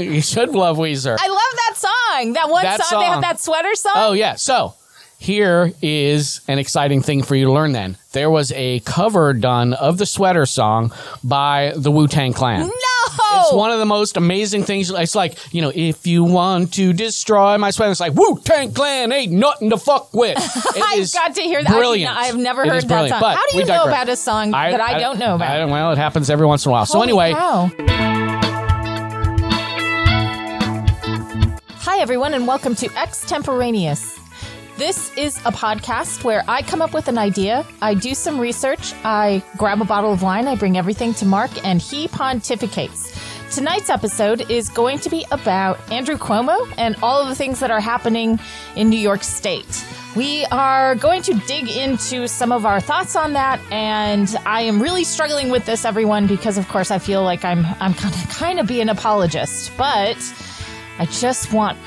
Weezer. you should love Weezer. I love that song. That one That song, They have that sweater song. Oh yeah. So here is an exciting thing for you to learn. Then there was a cover done of the sweater song by the Wu Tang Clan. no. It's one of the most amazing things. It's like, you know, if you want to destroy my sweater, it's like, Wu Tang Clan ain't nothing to fuck with. It I've is got to hear that. I Brilliant. not- I've never It heard is that brilliant. song. But How do we you know digress. about a song that I, don't know about? I don't- well, it happens every once in a while. so Holy anyway, cow. Hi, everyone, and welcome to Extemporaneous. This is a podcast where I come up with an idea, I do some research, I grab a bottle of wine, I bring everything to Mark, and he pontificates. Tonight's episode is going to be about Andrew Cuomo and all of the things that are happening in New York State. We are going to dig into some of our thoughts on that, and I am really struggling with this, everyone, because of course I feel like I'm I'm kind of kind of being an apologist, but I just want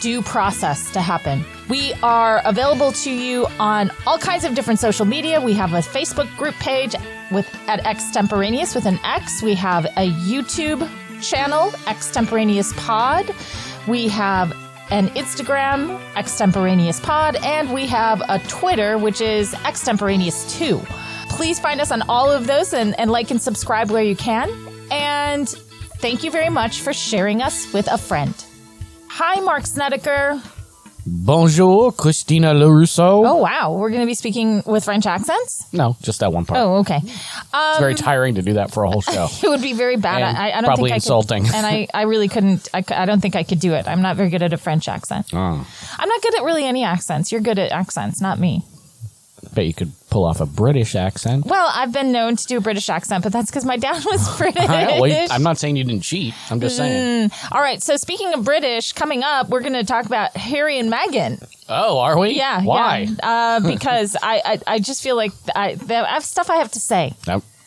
due process to happen. We are available to you on all kinds of different social media. We have a Facebook group page with at Extemporaneous with an X. We have a YouTube channel, Extemporaneous Pod. We have an Instagram, Extemporaneous Pod, and we have a Twitter, which is Extemporaneous 2. Please find us on all of those and, and like and subscribe where you can. And thank you very much for sharing us with a friend. Hi, Mark Snedeker. bonjour, Christina LaRusso. Oh, wow. We're going to be speaking with French accents? No, just that one part. Oh, okay. it's very um, tiring to do that for a whole show. It would be very bad. And I, I don't probably think I insulting. Could, and I, I really couldn't. I, I don't think I could do it. I'm not very good at a French accent. Oh, I'm not good at really any accents. You're good at accents, not me. Bet you could pull off a British accent. Well, I've been known to do a British accent, but that's because my dad was British. I- I'm not saying you didn't cheat. I'm just saying. All right. So speaking of British, coming up, we're going to talk about Harry and Meghan. Oh, are we? Yeah. Why? Yeah. Uh, because I, I, I just feel like I, I have stuff I have to say.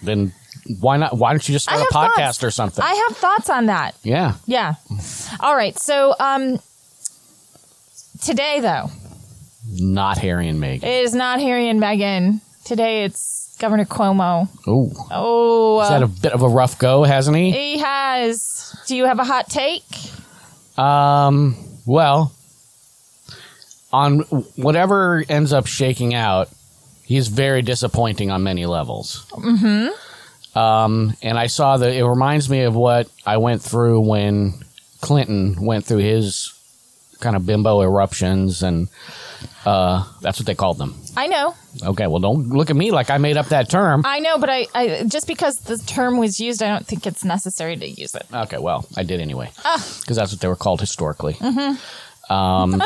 Then why not? Why don't you just start a podcast thoughts. or something? I have thoughts on that. yeah. Yeah. All right. So um, today, though, Not Harry and Meghan. it is not Harry and Meghan. Today, it's Governor Cuomo. Oh, Oh, he's had a bit of a rough go, hasn't he? he has. Do you have a hot take? Um. Well, on whatever ends up shaking out, he's very disappointing on many levels. Mm-hmm. Um, and I saw that it reminds me of what I went through when Clinton went through his kind of bimbo eruptions, and uh, that's what they called them. I know. Okay, well, don't look at me like I made up that term. I know, but I, I just because the term was used, I don't think it's necessary to use it. Okay, well, I did anyway, Ah. because that's what they were called historically. Um,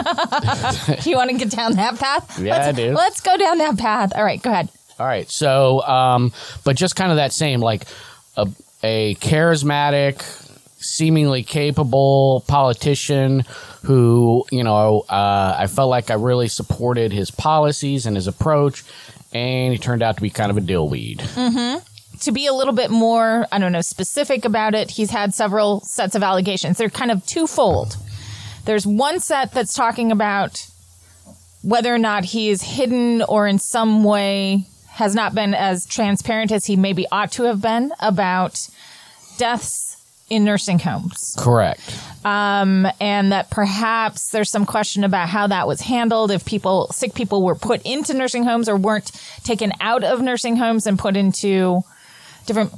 you want to get down that path? Yeah, let's, I do. Let's go down that path. All right, go ahead. All right. So, um, but just kind of that same, like a, a charismatic, seemingly capable politician who, you know, uh, I felt like I really supported his policies and his approach, and he turned out to be kind of a dillweed. to be a little bit more, I don't know, specific about it, he's had several sets of allegations. They're kind of twofold. There's one set that's talking about whether or not he is hidden or in some way has not been as transparent as he maybe ought to have been about deaths in nursing homes. Correct. and that perhaps there's some question about how that was handled if people sick people were put into nursing homes or weren't taken out of nursing homes and put into different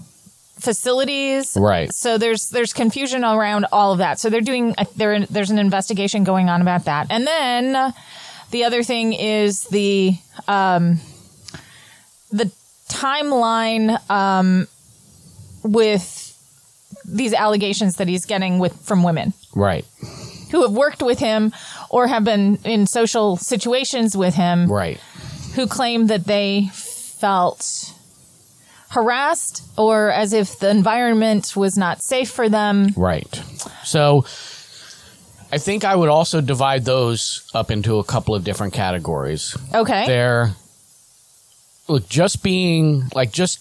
facilities Right. so there's there's confusion around all of that so they're doing a, there there's an investigation going on about that and then uh, the other thing is the um the timeline um with these allegations that he's getting with from women Right. who have worked with him or have been in social situations with him Right. who claim that they felt harassed or as if the environment was not safe for them. Right. So I think I would also divide those up into a couple of different categories. Okay. They're look just being like just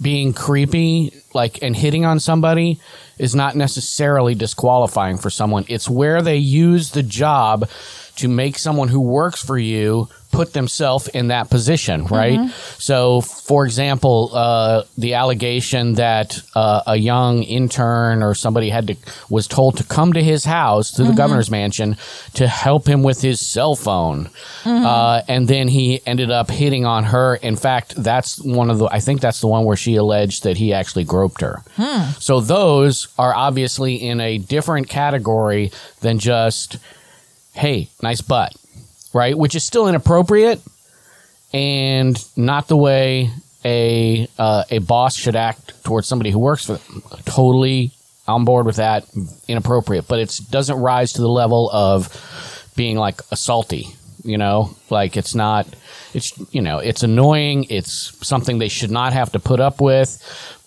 being creepy like and hitting on somebody is not necessarily disqualifying for someone. It's where they use the job to make someone who works for you put themselves in that position, right? So, for example, uh, the allegation that uh, a young intern or somebody had to was told to come to his house to the governor's mansion to help him with his cell phone, uh, and then he ended up hitting on her. In fact, that's one of the I think that's the one where she alleged that he actually groped her. So those are obviously in a different category than just hey, nice butt, right? Which is still inappropriate and not the way a uh, a boss should act towards somebody who works for them. Totally on board with that. Inappropriate, but it doesn't rise to the level of being like assaulty. You know, like it's not. It's you know, it's annoying. It's something they should not have to put up with,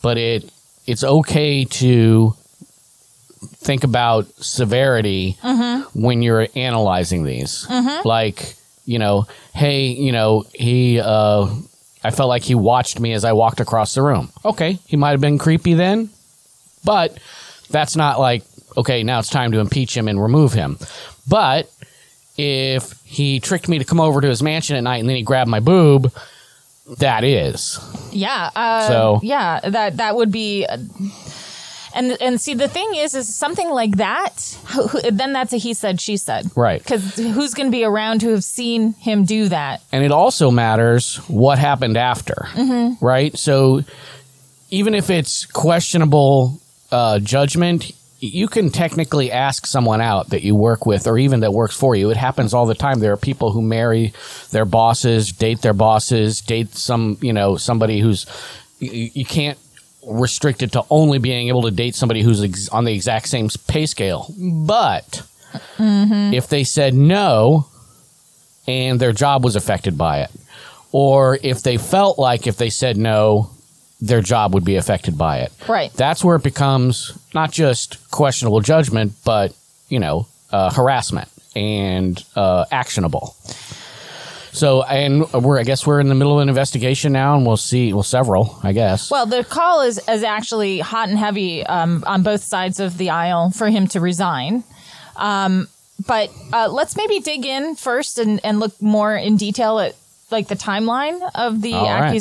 but it it's okay to think about severity when you're analyzing these. Like, you know, hey, you know, he, uh, I felt like he watched me as I walked across the room. Okay, he might have been creepy then, but that's not like, okay, now it's time to impeach him and remove him. But if he tricked me to come over to his mansion at night and then he grabbed my boob, that is. Yeah. Uh, So- yeah, that that would be. And and see the thing is is something like that. who- who- Then that's a he said she said. Right. Because who's going to be around to have seen him do that? and it also matters what happened after, right? So even if it's questionable uh, judgment, you can technically ask someone out that you work with or even that works for you. It happens all the time. There are people who marry their bosses, date their bosses, date some, you know, somebody who's you, you can't restrict it to only being able to date somebody who's ex- on the exact same pay scale. But if they said no, and their job was affected by it. Or if they felt like if they said no, their job would be affected by it. Right. That's where it becomes not just questionable judgment, but, you know, uh, harassment and uh, actionable. So, and we're, I guess we're in the middle of an investigation now, and we'll see, well, several, I guess. Well, the call is is actually hot and heavy um, on both sides of the aisle for him to resign. Um, but uh, let's maybe dig in first and, and look more in detail at like the timeline of the All right.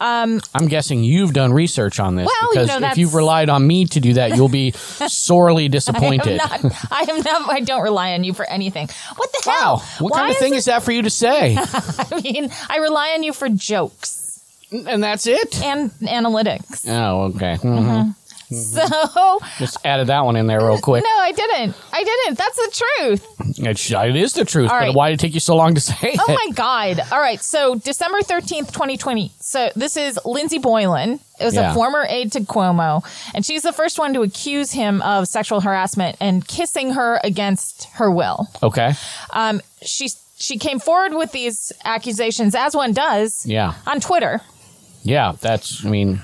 Accusations. I'm guessing you've done research on this Well, you because know, if you've relied on me to do that, you'll be sorely I am disappointed. not. I am not. I don't rely on you for anything. What the hell? Wow, what Why kind of thing it- is that for you to say? I mean, I rely on you for jokes and that's it? and analytics. Oh, okay. Mm-hmm. Mm-hmm. Mhm. So Just added that one in there real quick. no, I didn't. I didn't. That's the truth. It, sh- it is the truth, All but why did it take you so long to say Oh it? my God. All right. So December 13th, 2020. So this is Lindsey Boylan. It was Yeah. a former aide to Cuomo. And she's the first one to accuse him of sexual harassment and kissing her against her will. Okay. Um, she, she came forward with these accusations, as one does, Yeah. on Twitter. Yeah, that's, I mean,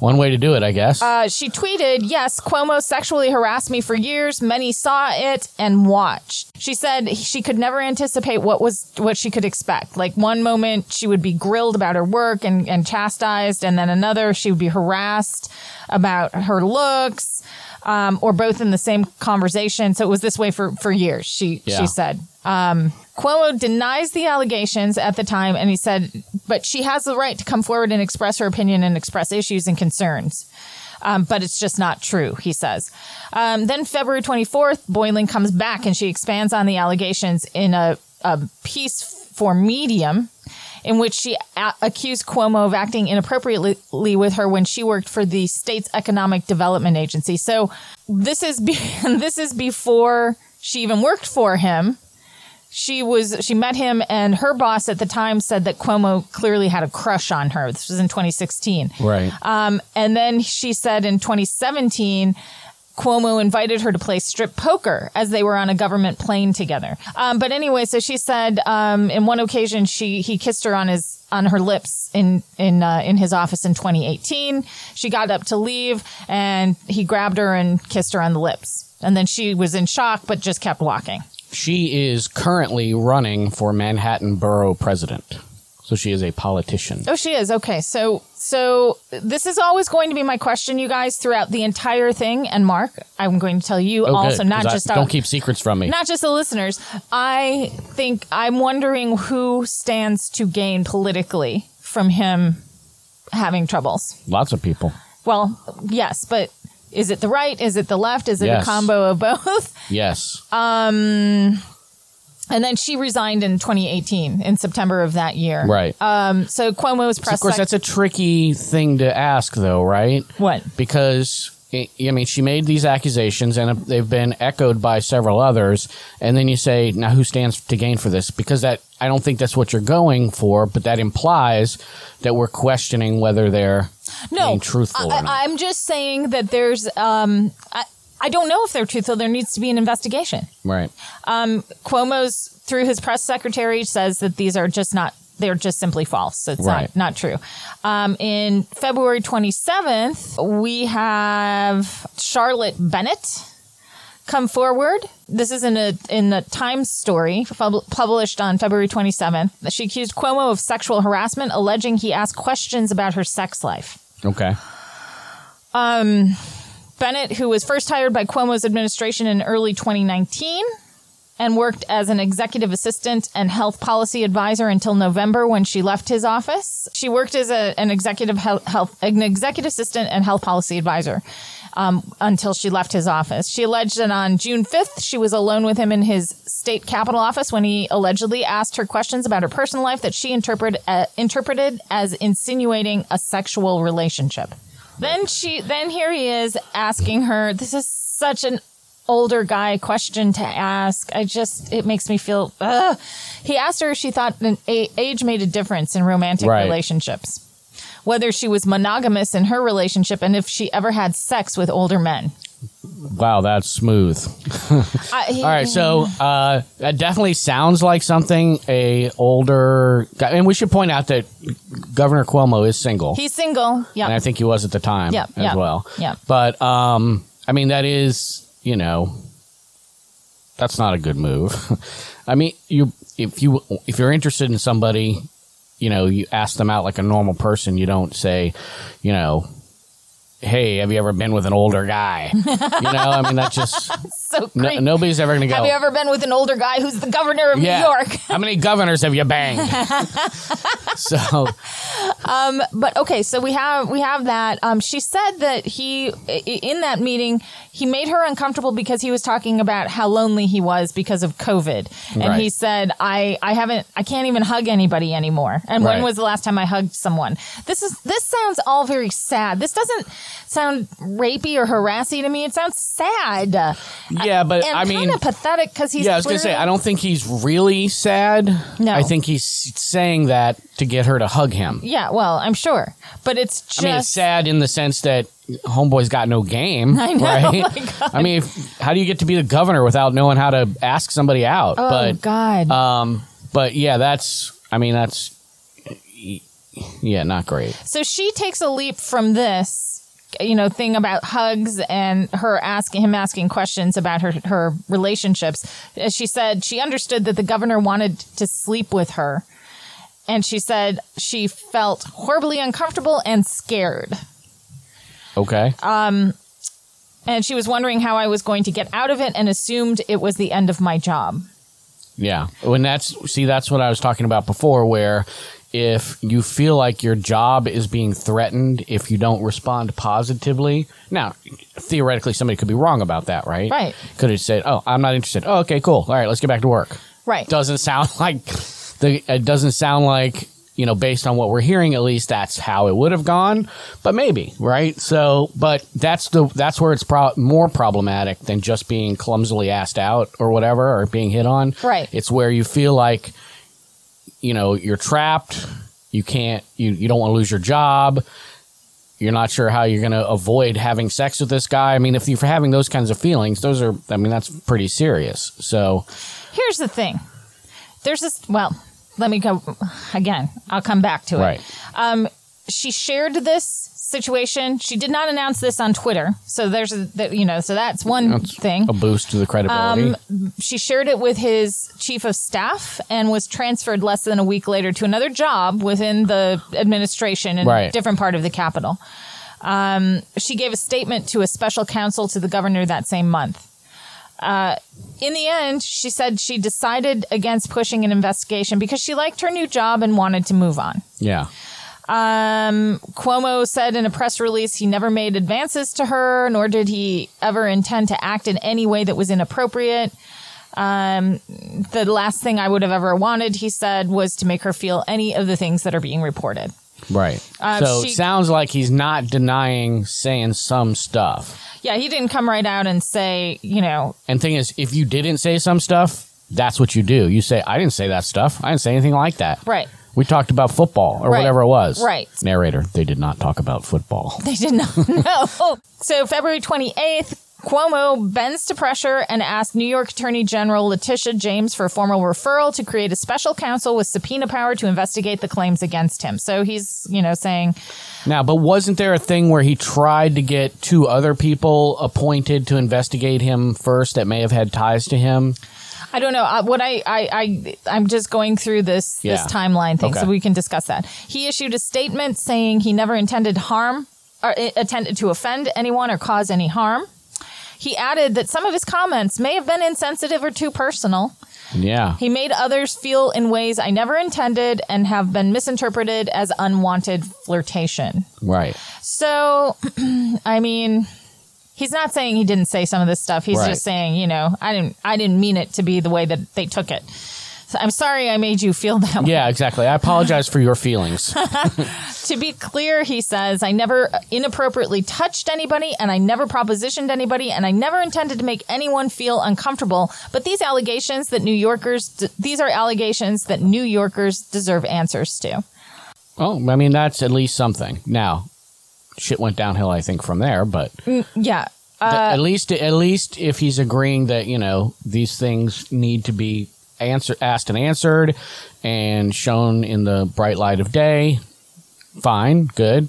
one way to do it, I guess. Uh, she tweeted, Yes, Cuomo sexually harassed me for years. Many saw it and watched. She said she could never anticipate what was what she could expect. Like one moment she would be grilled about her work and, and chastised, and then another she would be harassed about her looks, um, or both in the same conversation. So it was this way for, for years, she Yeah. she said. Um, Cuomo denies the allegations at the time, and he said, but she has the right to come forward and express her opinion and express issues and concerns. Um, but it's just not true, he says. Um, then February 24th, Boylan comes back and she expands on the allegations in a, a piece for Medium in which she a- accused Cuomo of acting inappropriately with her when she worked for the state's economic development agency. So this is be- this is before she even worked for him she was she met him and her boss at the time said that Cuomo clearly had a crush on her. This was in 2016. right. Um, and then she said in 2017 Cuomo invited her to play strip poker as they were on a government plane together. Um, but anyway, so she said um, in one occasion she he kissed her on his on her lips in in uh, in his office in 2018. She got up to leave and he grabbed her and kissed her on the lips. And then she was in shock but just kept walking. she is currently running for Manhattan Borough president. So she is a politician. Oh, she is. Okay. So, so this is always going to be my question, you guys, throughout the entire thing. And Mark, I'm going to tell you Oh, also, good, not I- just our- don't keep secrets from me. not just the listeners. I think I'm wondering who stands to gain politically from him having troubles. Lots of people. Well, yes, but is it the right? Is it the left? Is it Yes. a combo of both? Yes. Um, And then she resigned in 2018 in September of that year. right. Um, so Cuomo's press of course, sec- that's a tricky thing to ask, though, right? what? because I I mean, she made these accusations, and they've been echoed by several others. And then you say, now who stands to gain for this? Because that I don't think that's what you're going for, but that implies that we're questioning whether they're No, being truthful I, or not. I'm just saying that there's. Um, I, I don't know if they're truthful. There needs to be an investigation. right. Um, Cuomo's through his press secretary says that these are just not they're just simply false. It's Right. not, not true. Um, in February 27th, we have Charlotte Bennett come forward. This is in a in the Times story pub- published on February 27th. She accused Cuomo of sexual harassment, alleging he asked questions about her sex life. Okay. Bennett, who was first hired by Cuomo's administration in early 2019 and worked as an executive assistant and health policy advisor until November when she left his office. She worked as a, an executive health, an executive assistant and health policy advisor um, until she left his office. She alleged that on June 5th, she was alone with him in his state capitol office when he allegedly asked her questions about her personal life that she interpreted uh, interpreted as insinuating a sexual relationship. Then she, then here he is asking her. This is such an older guy question to ask. I just, it makes me feel. Ugh. He asked her if she thought an a- age made a difference in romantic Right. relationships, whether she was monogamous in her relationship, and if she ever had sex with older men. Wow, that's smooth. All right, so uh, that definitely sounds like something a older guy. And we should point out that Governor Cuomo is single. he's single. Yeah. and I think he was at the time Yep, as yep, well. yep. But um, I mean, that is you know, that's not a good move. I mean, you if you if you're interested in somebody, you know, you ask them out like a normal person. You don't say, you know. Hey, have you ever been with an older guy? you know, I mean, that just so no, nobody's ever going to go. Have you ever been with an older guy who's the governor of yeah. New York? How many governors have you banged? so, but okay, so we have we have that. Um, she said that he i- in that meeting he made her uncomfortable because he was talking about how lonely he was because of COVID, and Right. he said, "I I haven't I can't even hug anybody anymore." And when Right. was the last time I hugged someone? This is this sounds all very sad. This doesn't sound rapey or harassy to me. It sounds sad. Yeah, but and I mean, kind of pathetic because he's yeah, I was gonna say I don't think he's really sad. No. I think he's saying that to get her to hug him. Yeah, well, I'm sure, but it's just I mean, it's sad in the sense that homeboy's got no game, I know, right? oh. I mean, if, how do you get to be the governor without knowing how to ask somebody out? Oh but God! um, but yeah, that's. I mean, that's. Yeah, not great. So she takes a leap from this, you know, thing about hugs and her asking him asking questions about her her relationships. As she said, she understood that the governor wanted to sleep with her. And she said she felt horribly uncomfortable and scared. Okay. um And she was wondering how I was going to get out of it and assumed it was the end of my job. Yeah. When that's see that's what I was talking about before where if you feel like your job is being threatened if you don't respond positively. Now, theoretically somebody could be wrong about that, right? Right. Could have said, "Oh, I'm not interested." Oh, okay, cool. All right, let's get back to work. Right. Doesn't sound like the it doesn't sound like you know, based on what we're hearing, at least that's how it would have gone. But maybe, right? So, but that's the that's where it's pro- more problematic than just being clumsily asked out or whatever, or being hit on. Right. It's where you feel like, you know, you're trapped. You can't. You you don't want to lose your job. You're not sure how you're going to avoid having sex with this guy. I mean, if you're having those kinds of feelings, those are. I mean, that's pretty serious. So, Here's the thing. There's this well, let me go again. I'll come back to it. right. Um, she shared this situation. She did not announce this on Twitter, so there's a, that you know, so that's one thing. A boost to the credibility. Um, she shared it with his chief of staff and was transferred less than a week later to another job within the administration in Right. a different part of the capital. Um, she gave a statement to a special counsel to the governor that same month. Uh, in the end, she said she decided against pushing an investigation because she liked her new job and wanted to move on. yeah. Um, Cuomo said in a press release he never made advances to her, nor did he ever intend to act in any way that was inappropriate. Um, the last thing I would have ever wanted, he said, was to make her feel any of the things that are being reported. Right. Uh, so she- sounds like he's not denying saying some stuff. Yeah, he didn't come right out and say, you know, And thing is, if you didn't say some stuff, that's what you do. You say, I didn't say that stuff. I didn't say anything like that. right. We talked about football or Right. whatever it was. Right. Narrator, they did not talk about football. They did not know. so February 28th, Cuomo bends to pressure and asks New York Attorney General Letitia James for a formal referral to create a special counsel with subpoena power to investigate the claims against him. So he's, you know, saying, Now, but wasn't there a thing where he tried to get two other people appointed to investigate him first that may have had ties to him? I don't know. Uh, what I, I, I, I'm just going through this Yeah. this timeline thing, Okay. so we can discuss that. He issued a statement saying he never intended harm or uh, intended to offend anyone or cause any harm. He added that some of his comments may have been insensitive or too personal. Yeah. He made others feel in ways I never intended and have been misinterpreted as unwanted flirtation. Right. So, I mean, he's not saying he didn't say some of this stuff. He's Right. just saying, you know, I didn't, I didn't mean it to be the way that they took it. So I'm sorry I made you feel that way. Yeah, exactly. I apologize for your feelings. To be clear, he says, I never inappropriately touched anybody and I never propositioned anybody and I never intended to make anyone feel uncomfortable. But these allegations that New Yorkers, these are allegations that New Yorkers deserve answers to. Oh, I mean, that's at least something. Now, shit went downhill, I think, from there, but mm, Yeah. th- uh, at least at least if he's agreeing that, you know, these things need to be answer, asked and answered and shown in the bright light of day, fine, good.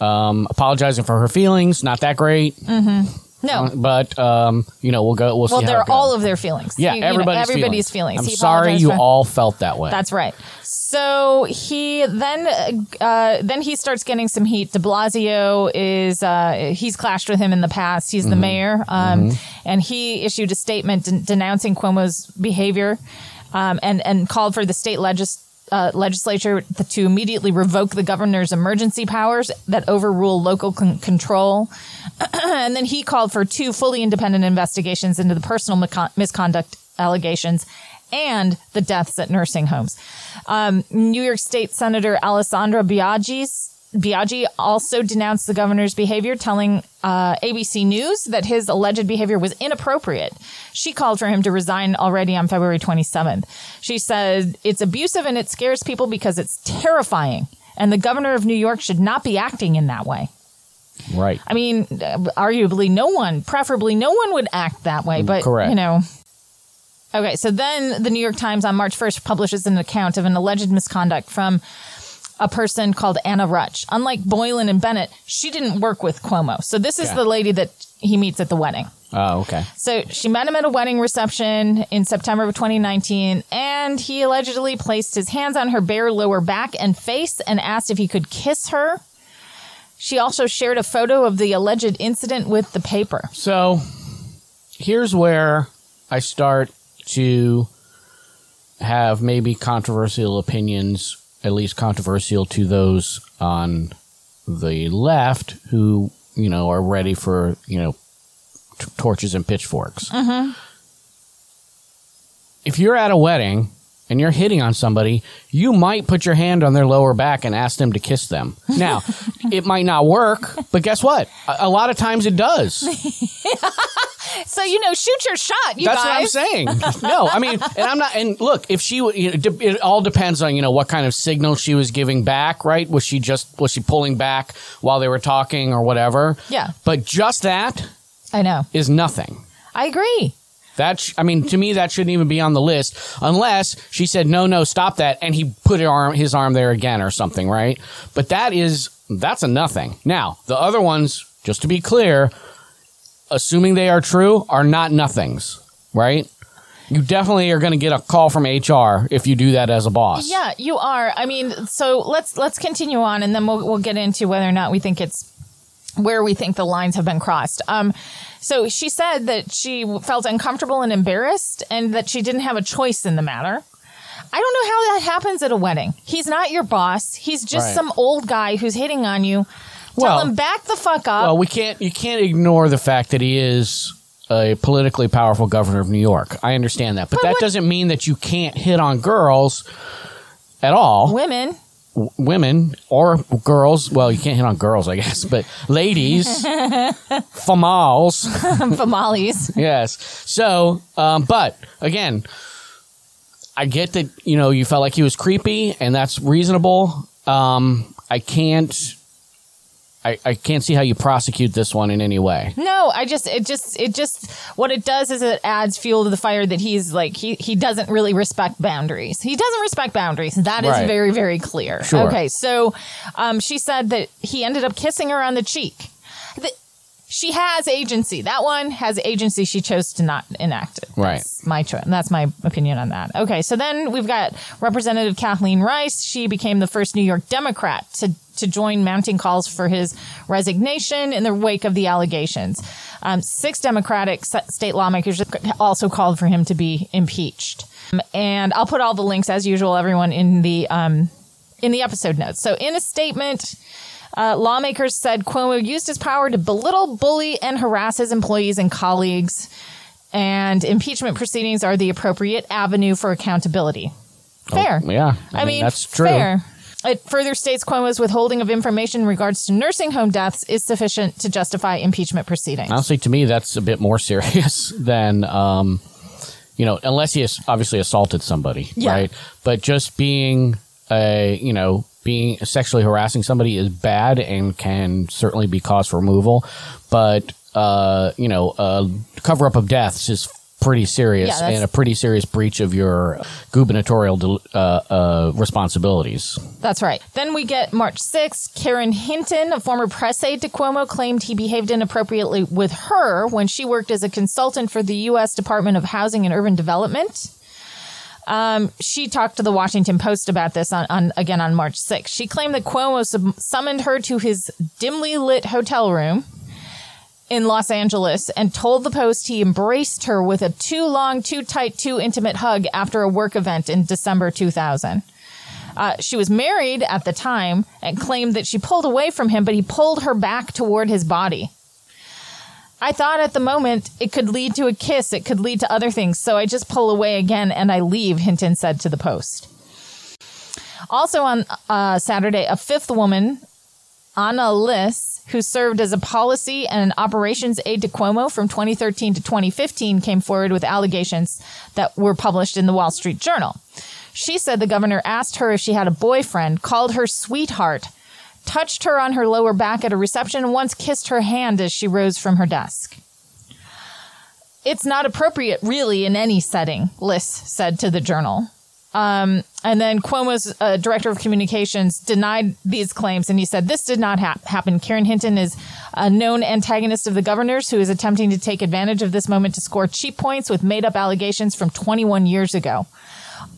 Um, apologizing for her feelings, not that great, mm-hmm. No. but um, you know, we'll go. We'll, Well, see how they're it goes. all of their feelings. yeah, You- you know, everybody's, everybody's feelings. feelings. I'm He sorry apologized you for- all felt that way. That's right. So he then uh, then he starts getting some heat. De Blasio is uh, he's clashed with him in the past. He's the Mm-hmm. mayor, um, and he issued a statement den- denouncing Cuomo's behavior, um, and and called for the state legis- uh, legislature to immediately revoke the governor's emergency powers that overrule local con- control. and then he called for two fully independent investigations into the personal miscon- misconduct allegations and the deaths at nursing homes. Um, New York State Senator Alessandra Biaggi's Biaggi also denounced the governor's behavior, telling uh, ABC News that his alleged behavior was inappropriate. She called for him to resign already on February 27th. She said, It's abusive and it scares people because it's terrifying. And the governor of New York should not be acting in that way. right. I mean, uh, arguably, no one, preferably, no one would act that way. But Correct. you know. Okay, so then the New York Times on March 1st publishes an account of an alleged misconduct from a person called Anna Ruch. Unlike Boylan and Bennett, she didn't work with Cuomo. So this is Okay. the lady that he meets at the wedding. Oh, okay. So she met him at a wedding reception in September of 2019, and he allegedly placed his hands on her bare lower back and face and asked if he could kiss her. She also shared a photo of the alleged incident with the paper. So here's where I start to have maybe controversial opinions, at least controversial to those on the left who, you know, are ready for, you know, t- torches and pitchforks. Mm-hmm. If you're at a wedding and you're hitting on somebody, you might put your hand on their lower back and ask them to kiss them. Now, it might not work, but guess what? A, a lot of times it does. So you know, shoot your shot, you That's guys. what I'm saying. No, I mean, and I'm not. And look, if she, you know, it all depends on you know what kind of signal she was giving back. Right? Was she just was she pulling back while they were talking or whatever? Yeah. But just that I know. is nothing. I agree. That sh- I mean, to me, that shouldn't even be on the list unless she said no, no, stop that, and he put his arm, his arm there again or something, right? But that is that's a nothing. Now the other ones, just to be clear, assuming they are true, are not nothings, right? You definitely are going to get a call from HR if you do that as a boss. Yeah, you are. I mean, so let's let's continue on, and then we'll we'll get into whether or not we think it's where we think the lines have been crossed. Um, so she said that she felt uncomfortable and embarrassed, and that she didn't have a choice in the matter. I don't know how that happens at a wedding. He's not your boss. He's just Right. some old guy who's hitting on you. Tell Well- him back the fuck up. Well, we can't. You can't ignore the fact that he is a politically powerful governor of New York. I understand that, but, But that what- doesn't mean that you can't hit on girls at all. Women. W- women or girls. Well, you can't hit on girls, I guess, but ladies, females. Famales. Yes. So, um, but again, I get that you know you felt like he was creepy, and that's reasonable. Um, I can't. I, I can't see how you prosecute this one in any way. No, I just it just it just what it does is it adds fuel to the fire that he's like he he doesn't really respect boundaries. He doesn't respect boundaries. That is Right. very very clear. Sure. Okay, so um, she said that he ended up kissing her on the cheek. She has agency. That one has agency. She chose to not enact it. Right. That's my choice. That's my opinion on that. Okay, so then we've got Representative Kathleen Rice. She became the first New York Democrat to to join mounting calls for his resignation in the wake of the allegations. Um, six Democratic state lawmakers also called for him to be impeached. Um, And I'll put all the links, as usual, everyone in the um, in the episode notes. So, in a statement, uh, lawmakers said Cuomo used his power to belittle, bully, and harass his employees and colleagues, and impeachment proceedings are the appropriate avenue for accountability. Fair. Oh, Yeah, I, mean, that's true. Fair. It further states Cuomo's withholding of information in regards to nursing home deaths is sufficient to justify impeachment proceedings. Honestly, to me, that's a bit more serious than, um, you know, unless he has obviously assaulted somebody, Yeah. right? But just being a, you know, being sexually harassing somebody is bad and can certainly be cause for removal. But, uh, you know, uh, cover up of deaths is pretty serious Yeah, and a pretty serious breach of your gubernatorial uh, uh, responsibilities. That's right. Then we get March 6th. Karen Hinton, a former press aide to Cuomo, claimed he behaved inappropriately with her when she worked as a consultant for the U.S. Department of Housing and Urban Development. Um, she talked to the Washington Post about this on, on again on March 6th. She claimed that Cuomo sum- summoned her to his dimly lit hotel room in Los Angeles and told the Post he embraced her with a too long, too tight, too intimate hug after a work event in December 2000. Uh, she was married at the time and claimed that she pulled away from him, but he pulled her back toward his body. I thought at the moment it could lead to a kiss, it could lead to other things, so I just pull away again and I leave, Hinton said to the Post. Also on uh, Saturday, a fifth woman, Ana Liss, who served as a policy and operations aide to Cuomo from 2013 to 2015, came forward with allegations that were published in the Wall Street Journal. She said the governor asked her if she had a boyfriend, called her sweetheart, touched her on her lower back at a reception, and once kissed her hand as she rose from her desk. It's not appropriate, really, in any setting, Liss said to the journal. Um, and then Cuomo's uh, director of communications denied these claims, and he said this did not hap- happen. Karen Hinton is a known antagonist of the governor's who is attempting to take advantage of this moment to score cheap points with made up allegations from 21 years ago.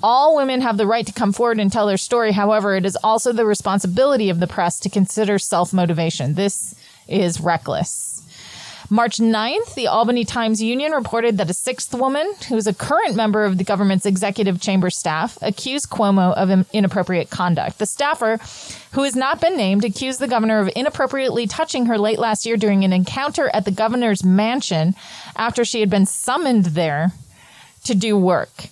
All women have the right to come forward and tell their story. However, it is also the responsibility of the press to consider self motivation. This is reckless. March 9th, the Albany Times Union reported that a sixth woman, who is a current member of the government's executive chamber staff, accused Cuomo of inappropriate conduct. The staffer, who has not been named, accused the governor of inappropriately touching her late last year during an encounter at the governor's mansion after she had been summoned there to do work.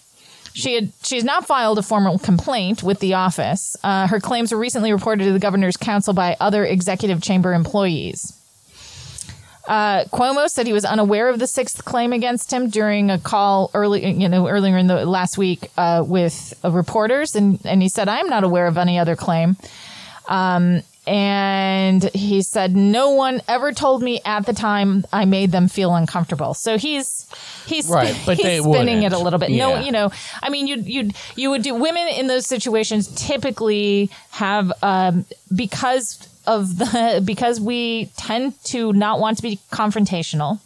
She had she has not filed a formal complaint with the office. Uh, her claims were recently reported to the governor's counsel by other executive chamber employees. Uh, Cuomo said he was unaware of the sixth claim against him during a call early, you know, earlier in the last week uh, with uh, reporters, and and he said, "I am not aware of any other claim." Um, and he said no one ever told me at the time I made them feel uncomfortable. So he's he's Right, but he's they spinning it wouldn't. a little bit. No, you know, I mean, you you you would do women in those situations typically have um, because of the because we tend to not want to be confrontational.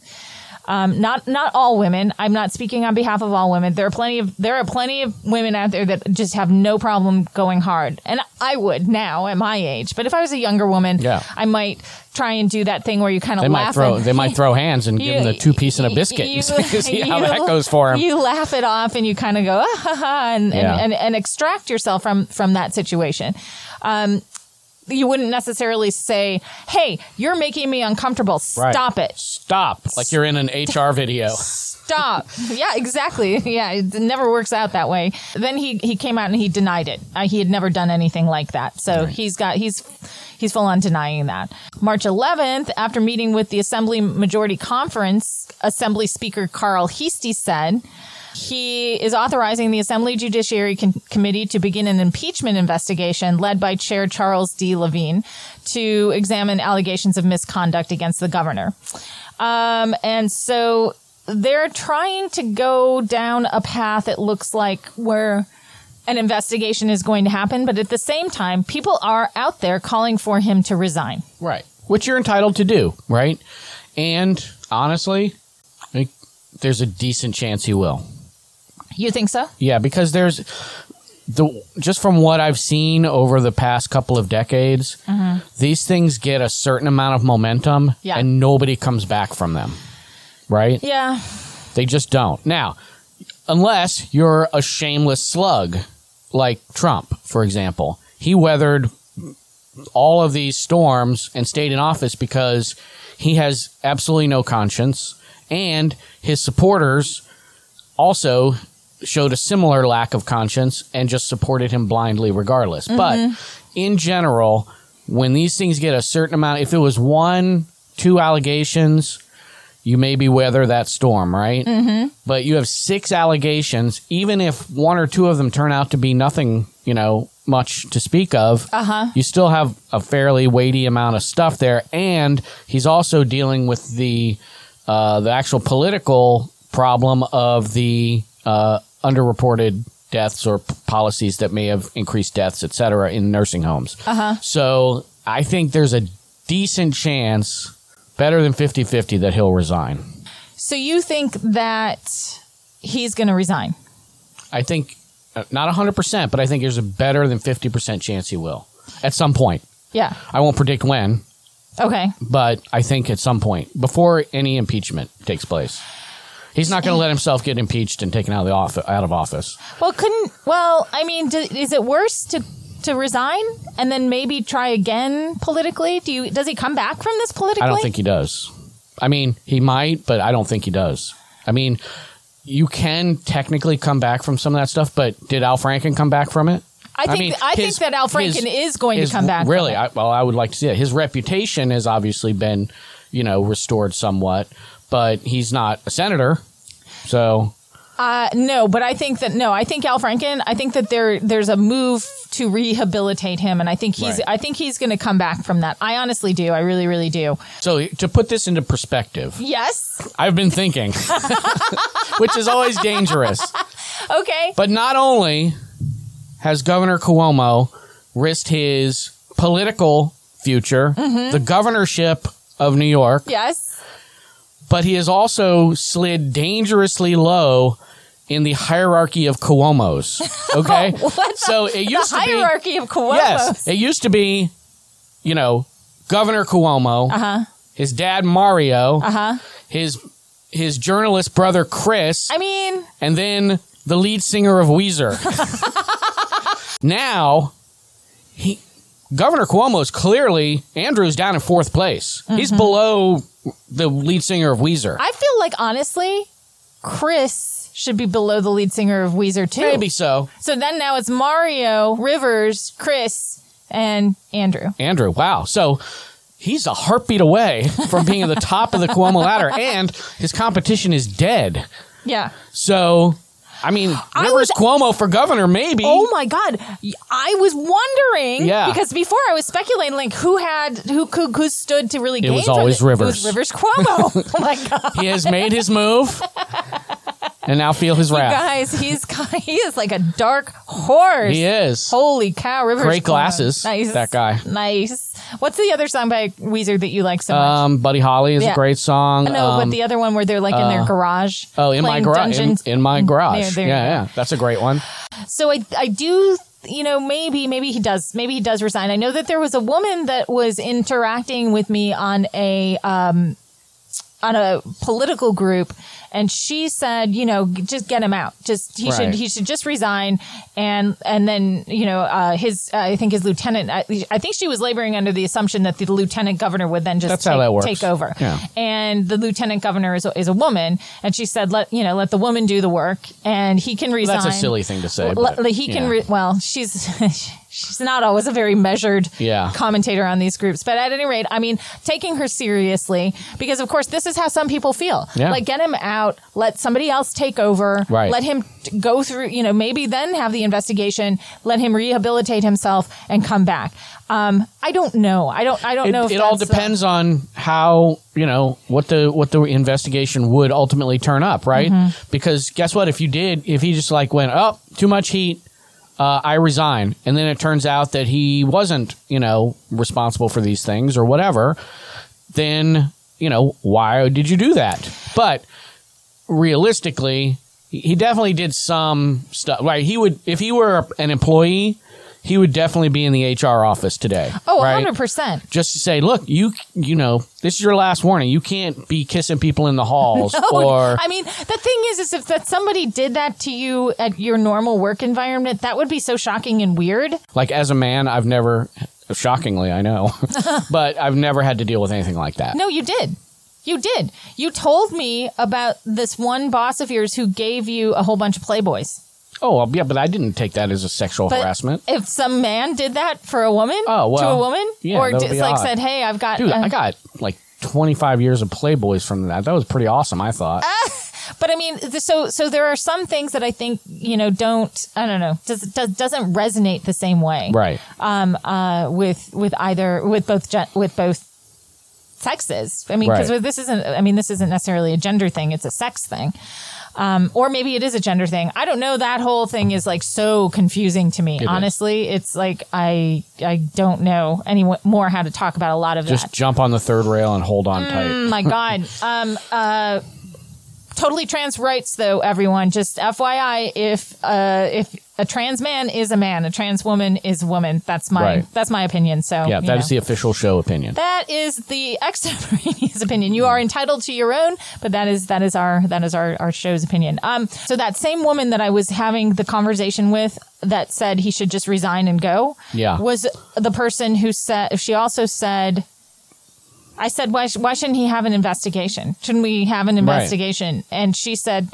Um, not not all women. I'm not speaking on behalf of all women. There are plenty of there are plenty of women out there that just have no problem going hard, and I would now at my age. But if I was a younger woman, Yeah. I might try and do that thing where you kind of They might throw they might throw hands and give them the two piece and a biscuit you- see how you- that goes for him. You laugh it off and you kind of go ah, ha, ha, and, Yeah. and, and and extract yourself from from that situation. Um, you wouldn't necessarily say, "Hey, you're making me uncomfortable. Right. Stop it. Stop, like you're in an HR video. Stop." yeah, exactly. Yeah, it never works out that way. Then he he came out and he denied it. Uh, he had never done anything like that. So he's got he's he's full on denying that. March 11th, after meeting with the Assembly Majority Conference, Assembly Speaker Carl Heastie said. He is authorizing the Assembly Judiciary Con- Committee to begin an impeachment investigation led by Chair Charles D. Lavine to examine allegations of misconduct against the governor. Um, and so they're trying to go down a path, it looks like, where an investigation is going to happen. But at the same time, people are out there calling for him to resign. Right. Which you're entitled to do, right? And honestly, I think there's a decent chance he will. You think so? Yeah, because there's the just from what I've seen over the past couple of decades, mm-hmm. these things get a certain amount of momentum Yeah. and nobody comes back from them. Right? Yeah. They just don't. Now, unless you're a shameless slug like Trump, for example. He weathered all of these storms and stayed in office because he has absolutely no conscience and his supporters also showed a similar lack of conscience and just supported him blindly regardless. But in general, when these things get a certain amount, if it was one, two allegations, you maybe weather that storm, right? Mm-hmm. But you have six allegations. Even if one or two of them turn out to be nothing, you know, much to speak of, uh-huh. you still have a fairly weighty amount of stuff there. And he's also dealing with the uh, the actual political problem of the uh, underreported deaths or p- policies that may have increased deaths, et cetera, in nursing homes. Uh-huh. So I think there's a decent chance, better than 50 50, that he'll resign. So you think that he's going to resign? I think uh, not 100%, but I think there's a better than 50% chance he will at some point. Yeah. I won't predict when, Okay. but I think at some point before any impeachment takes place. He's not going to let himself get impeached and taken out of the office, out of office. Well, couldn't. Well, I mean, do, is it worse to to resign and then maybe try again politically? Do you? Does he come back from this politically? I don't think he does. I mean, he might, but I don't think he does. I mean, you can technically come back from some of that stuff, but did Al Franken come back from it? I think. mean, I his- think that Al Franken his- is going his- to come back. from Really? it. I, well, I would like to see it. His reputation has obviously been, you know, restored somewhat, but he's not a senator, so Uh, no, but I think that no, I think Al Franken. I think that there there's a move to rehabilitate him, and I think he's Right. I think he's going to come back from that. I honestly do. I really, really do. so to put this into perspective, Yes. I've been thinking, which is always dangerous. Okay. But not only has Governor Cuomo risked his political future, Mm-hmm. the governorship of New York, yes. But he has also slid dangerously low in the hierarchy of Cuomo's. Okay, What so it used the to be hierarchy of Cuomo. yes, it used to be, you know, Governor Cuomo, Uh-huh. his dad Mario, Uh-huh. his his journalist brother Chris, I mean, and then the lead singer of Weezer. now, he Governor Cuomo is clearly Andrew's down in fourth place. He's mm-hmm. below the lead singer of Weezer. I feel like honestly, Chris should be below the lead singer of Weezer too. Maybe so. So then now it's Mario, Rivers, Chris, and Andrew. Andrew, wow. So he's a heartbeat away from being at the top of the Cuomo ladder, and his competition is dead. Yeah. So I mean, I Rivers was- Cuomo for governor, maybe. Oh my god! I was wondering Yeah. because before I was speculating like who had who who, who stood to really. It gain was always it. It Rivers. was Rivers Cuomo. oh my god! he has made his move, and now feel his wrath. Guys, he's he is like a dark horse. He is. Holy cow! Rivers. Great Cuomo. glasses, Nice. that guy. Nice. What's the other song by Weezer that you like so much? Um, Buddy Holly is Yeah. a great song. no, um, but the other one where they're like in their garage. Oh, in my playing garage. In, Dungeons. in my garage. There- there yeah, yeah. That's a great one. So I I do you know maybe maybe he does maybe he does resign. I know that there was a woman that was interacting with me on a um on a political group and she said, you know, just get him out. Just he Right. should he should just resign and and then, you know, uh his uh, I think his lieutenant I, I think she was laboring under the assumption that the lieutenant governor would then just take, how that works. take over. Yeah. And the lieutenant governor is a, is a woman and she said let, you know, let the woman do the work and he can resign. That's a silly thing to say. Well, but, he can. yeah. Re- well, she's she's not always a very measured Yeah. commentator on these groups, but at any rate, I mean, taking her seriously because, of course, this is how some people feel. Yeah. Like, get him out, let somebody else take over, Right. let him go through. You know, maybe then have the investigation, let him rehabilitate himself, and come back. Um, I don't know. I don't. I don't it, know. If it all depends on how you know what the what the investigation would ultimately turn up right Mm-hmm. because guess what if you did if he just like went oh too much heat uh, i resign. And then it turns out that he wasn't you know responsible for these things or whatever. Then you know why did you do that? But realistically he- he definitely did some stuff. Right he would if he were an employee he would definitely be in the hr office today Oh, right? 100 percent. just to say, look, you you know, this is your last warning. You can't be kissing people in the halls or Oh, I mean, the thing is, is if that somebody did that to you at your normal work environment, that would be so shocking and weird. like as a man, I've never shockingly, I know, but I've never had to deal with anything like that. No, you did. You did. You told me about this one boss of yours who gave you a whole bunch of Playboys. Oh, well, yeah, but I didn't take that as a sexual But harassment. if some man did that for a woman, Oh, to a woman, yeah, or that would just be like odd. said, "Hey, I've got," Dude, uh, I got like 25 years of Playboys from that. That was pretty awesome, I thought. but I mean, th- so so there are some things that I think you know don't I don't know does, does doesn't resonate the same way, right. Um, uh, with with either with both gen- with both sexes. I mean, because Right. this isn't. I mean, this isn't necessarily a gender thing; it's a sex thing. Um, or maybe it is a gender thing. I don't know. That whole thing is like so confusing to me. is. Honestly, it's like I I don't know any more how to talk about a lot of Just that. Just jump on the third rail and hold on tight. Oh my god. Um. Uh. Totally trans rights, though. Everyone, just FYI, if uh if a trans man is a man, a trans woman is a woman. That's my Right. that's my opinion. So Yeah, that is the official show opinion. That is the extemporaneous opinion. You are entitled to your own, but that is that is our that is our, our show's opinion. Um, so that same woman that I was having the conversation with that said he should just resign and go, Yeah. was the person who said she also said. I said, why, why shouldn't he have an investigation? Shouldn't we have an investigation? And she said,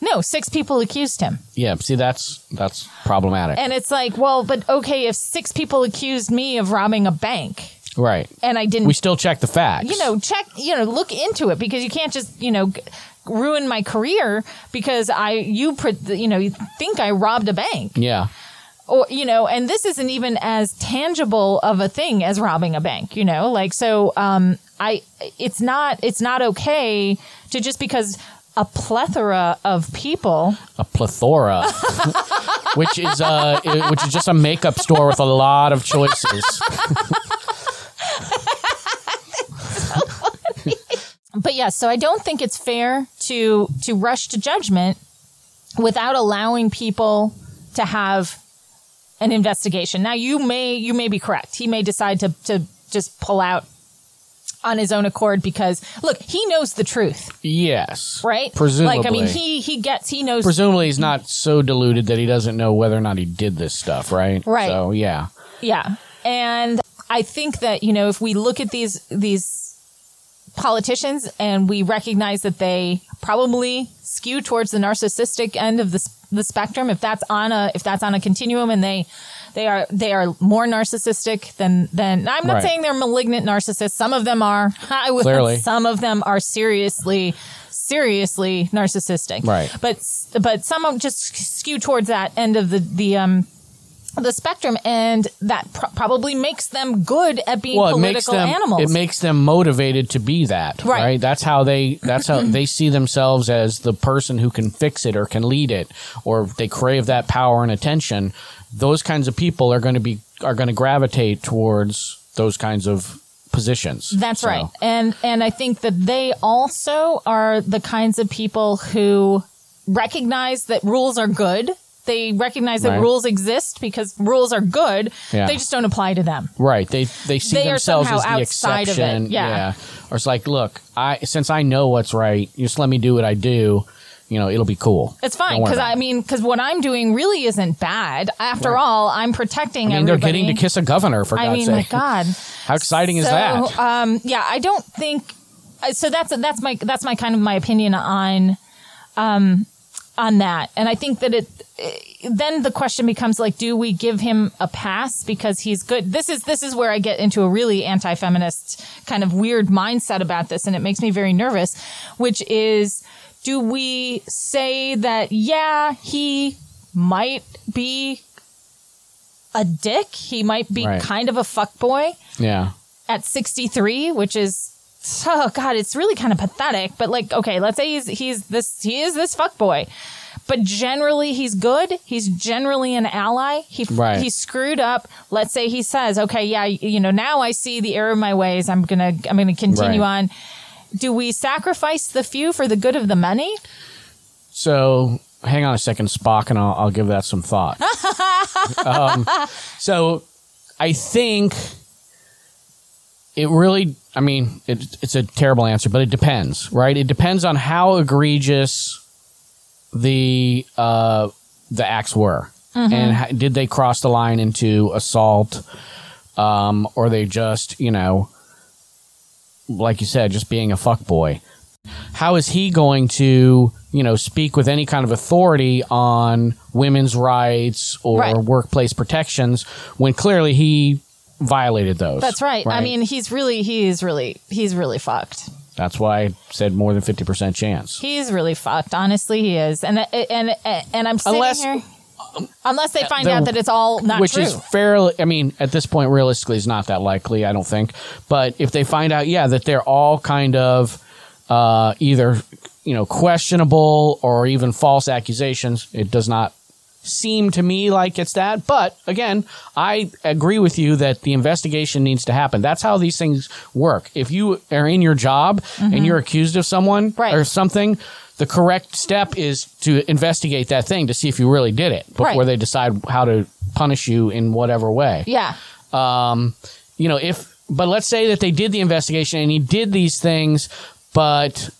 no, six people accused him. Yeah, see, that's that's problematic. And it's like, well, but okay, if six people accused me of robbing a bank right. and I didn't We still check the facts. you know, check, you know, look into it because you can't just, you know, g- ruin my career because I, you, pre- you know, you think I robbed a bank Yeah. or, you know, and this isn't even as tangible of a thing as robbing a bank, you know, like, so, um, I, it's not, it's not okay to just because a plethora of people a plethora, which is uh, which is just a makeup store with a lot of choices. but yes, so I don't think it's fair to to rush to judgment without allowing people to have an investigation. Now you may you may be correct. He may decide to to just pull out on his own accord because look, he knows the truth, Yes, right? Presumably, Like I mean, he he gets he knows presumably he's not so deluded that he doesn't know whether or not he did this stuff. Right. Right. So yeah. Yeah. And I think that, you know, if we look at these these politicians and we recognize that they probably skew towards the narcissistic end of the, s- the spectrum if that's on a if that's on a continuum and they they are they are more narcissistic than than I'm not Right. saying they're malignant narcissists some of them are I Clearly. some of them are seriously seriously narcissistic Right. but but some just skew towards that end of the the um the spectrum and that pro- probably makes them good at being well, political makes them animals it makes them motivated to be that, Right. right? That's how they that's how they see themselves as the person who can fix it or can lead it or they crave that power and attention. Those kinds of people are going to be are going to gravitate towards those kinds of positions. That's So, right. And and I think that they also are the kinds of people who recognize that rules are good. They recognize that Right. rules exist because rules are good. Yeah. They just don't apply to them. Right. They they see They are themselves as the outside of it. exception. Yeah. Or it's like, look, I since I know what's right, you just let me do what I do. You know, it'll be cool. It's fine because I mean because what I'm doing really isn't bad. After Right. all, I'm protecting. I mean, they're getting to kiss a governor for I God's mean, my. God. How exciting is that? Um, yeah, I don't think. uh, So that's that's my that's my kind of my opinion on, um, on that, and I think that it. Then the question becomes like, do we give him a pass because he's good? This is this is where I get into a really anti-feminist kind of weird mindset about this, and it makes me very nervous. Which is, do we say that yeah, he might be a dick, he might be Right. kind of a fuck boy. yeah. at 63, which is oh god, it's really kind of pathetic. But like, okay, let's say he's he's this he is this fuck boy, but generally he's good. He's generally an ally. He Right. he screwed up. Let's say he says, okay, yeah, you know, now I see the error of my ways. I'm gonna I'm gonna continue Right. on. Do we sacrifice the few for the good of the many? So hang on a second, Spock, and I'll, I'll give that some thought. um, so I think it really, I mean, it, it's a terrible answer, but it depends, right? It depends on how egregious the uh, the acts were, and how, did they cross the line into assault, um, or they just, you know, like you said, just being a fuckboy how is he going to you know speak with any kind of authority on women's rights or Right. workplace protections when clearly he violated those That's right. I mean, he's really he's really he's really fucked. that's why i said more than 50% chance He's really fucked. Honestly, he is. And and and, and I'm sitting Unless- here. Unless they find the- out that it's all not which true. is fairly i mean at this point realistically is not that likely i don't think but if they find out yeah that they're all kind of uh, either you know questionable or even false accusations it does not seem to me like it's that but again i agree with you that the investigation needs to happen that's how these things work if you are in your job and you're accused of someone Mm-hmm. Right. or something the correct step is to investigate that thing to see if you really did it before Right. they decide how to punish you in whatever way yeah. Um, you know, if but let's say that they did the investigation and he did these things, but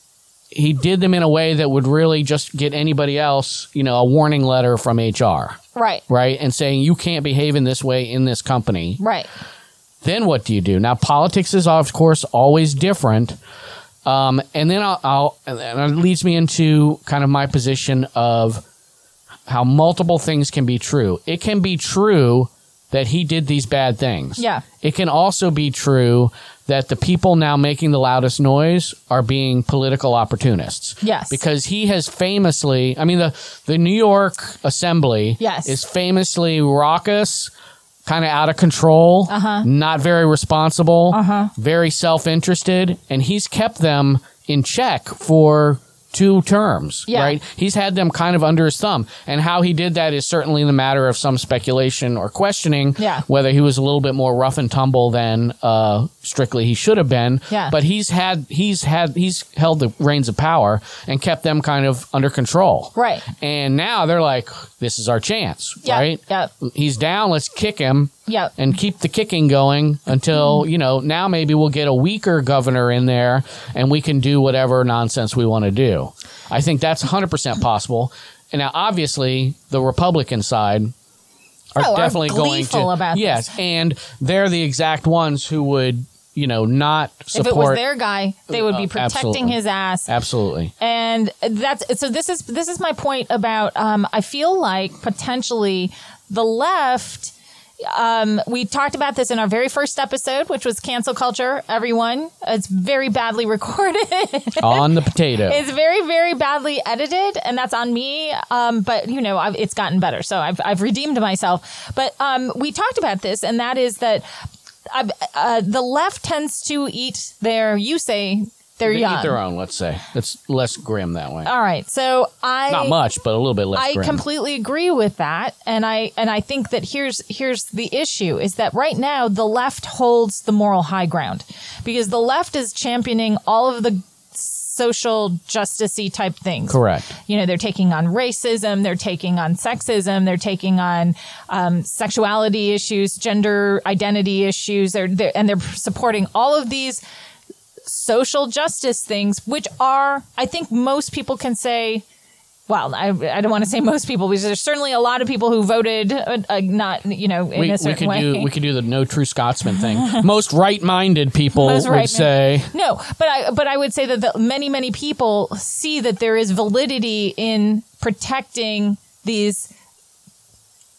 he did them in a way that would really just get anybody else, you know, a warning letter from HR, Right. right? And saying you can't behave in this way in this company. Right. Then what do you do? Now politics is of course always different. Um, and then I'll, I'll and it leads me into kind of my position of how multiple things can be true. It can be true that he did these bad things. Yeah. It can also be true that the people now making the loudest noise are being political opportunists. Yes. Because he has famously, I mean, the, the New York Assembly Yes. is famously raucous, kind of out of control, Uh-huh. not very responsible, very self interested, and he's kept them in check for two terms, Yeah. right? He's had them kind of under his thumb. And how he did that is certainly the matter of some speculation or questioning Yeah. whether he was a little bit more rough and tumble than uh, strictly he should have been. Yeah. But he's had he's had he's held the reins of power and kept them kind of under control. Right. And now they're like, this is our chance, Yeah. right? Yeah. He's down, let's kick him Yeah. and keep the kicking going until, Mm-hmm. you know, now maybe we'll get a weaker governor in there and we can do whatever nonsense we want to do. I think that's 100% possible. And now, obviously, the Republican side are Oh, are definitely going gleeful to. about yes, this. and they're the exact ones who would, you know, not support. if it was their guy, they would be Uh, protecting absolutely. his ass. Absolutely. and that's so this is this is my point about um, i feel like potentially the left um, we talked about this in our very first episode which was cancel culture everyone. It's very badly recorded. On the potato. it's very very badly edited and that's on me. Um, but you know I've, it's gotten better so I've, I've redeemed myself. But um, we talked about this and that is that uh, uh, the left tends to eat their you say they're They young eat their own, let's say. It's less grim that way. all right so i Not much, but a little bit less I grim. completely agree with that, and I and I think that here's here's the issue is that right now the left holds the moral high ground because the left is championing all of the social justicey type things. Correct. You know, they're taking on racism, they're taking on sexism, they're taking on um, sexuality issues, gender identity issues. They're, they're and they're supporting all of these social justice things, which are, I think, most people can say. Well, I, I don't want to say most people because there's certainly a lot of people who voted uh, uh, not, you know, in We, a we certain could way. do we could do the no true Scotsman thing. Most right-minded people Most would right-minded. say No, but I but I would say that the, many many people see that there is validity in protecting these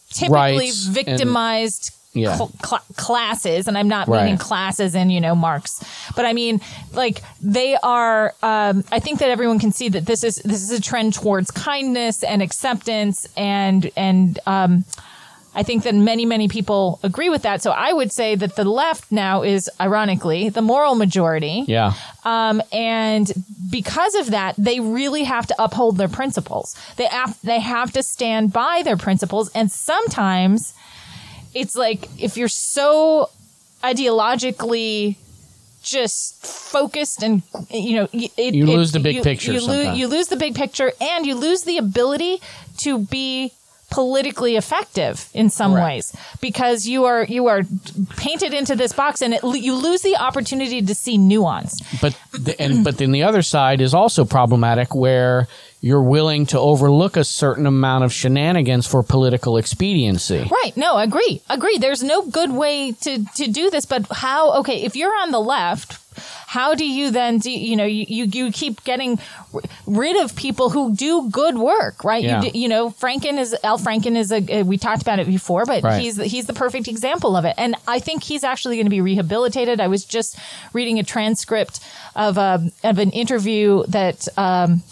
typically Rights victimized Yeah. cl- cl- classes, and I'm not meaning classes in you know Marx, but I mean like they are. Um, I think that everyone can see that this is this is a trend towards kindness and acceptance and and. Um, I think that many, many people agree with that. So I would say that the left now is, ironically, the moral majority. yeah. Um, and because of that, they really have to uphold their principles. They have, they have to stand by their principles. And sometimes it's like if you're so ideologically just focused and you know it, You it- lose the big you- picture you, lo- you lose the big picture and you lose the ability to be politically effective in some ways because you are you are painted into this box and it, you lose the opportunity to see nuance. But the, and but then the other side is also problematic where you're willing to overlook a certain amount of shenanigans for political expediency. Right. No, agree. Agree. There's no good way to, to do this, but how, okay, if you're on the left, how do you then do, you know, you, you, you keep getting rid of people who do good work, right? Yeah. You, d- you know, Franken is, Al Franken is a, we talked about it before, but Right. he's, he's the perfect example of it. And I think he's actually going to be rehabilitated. I was just reading a transcript of, a, of an interview that, um,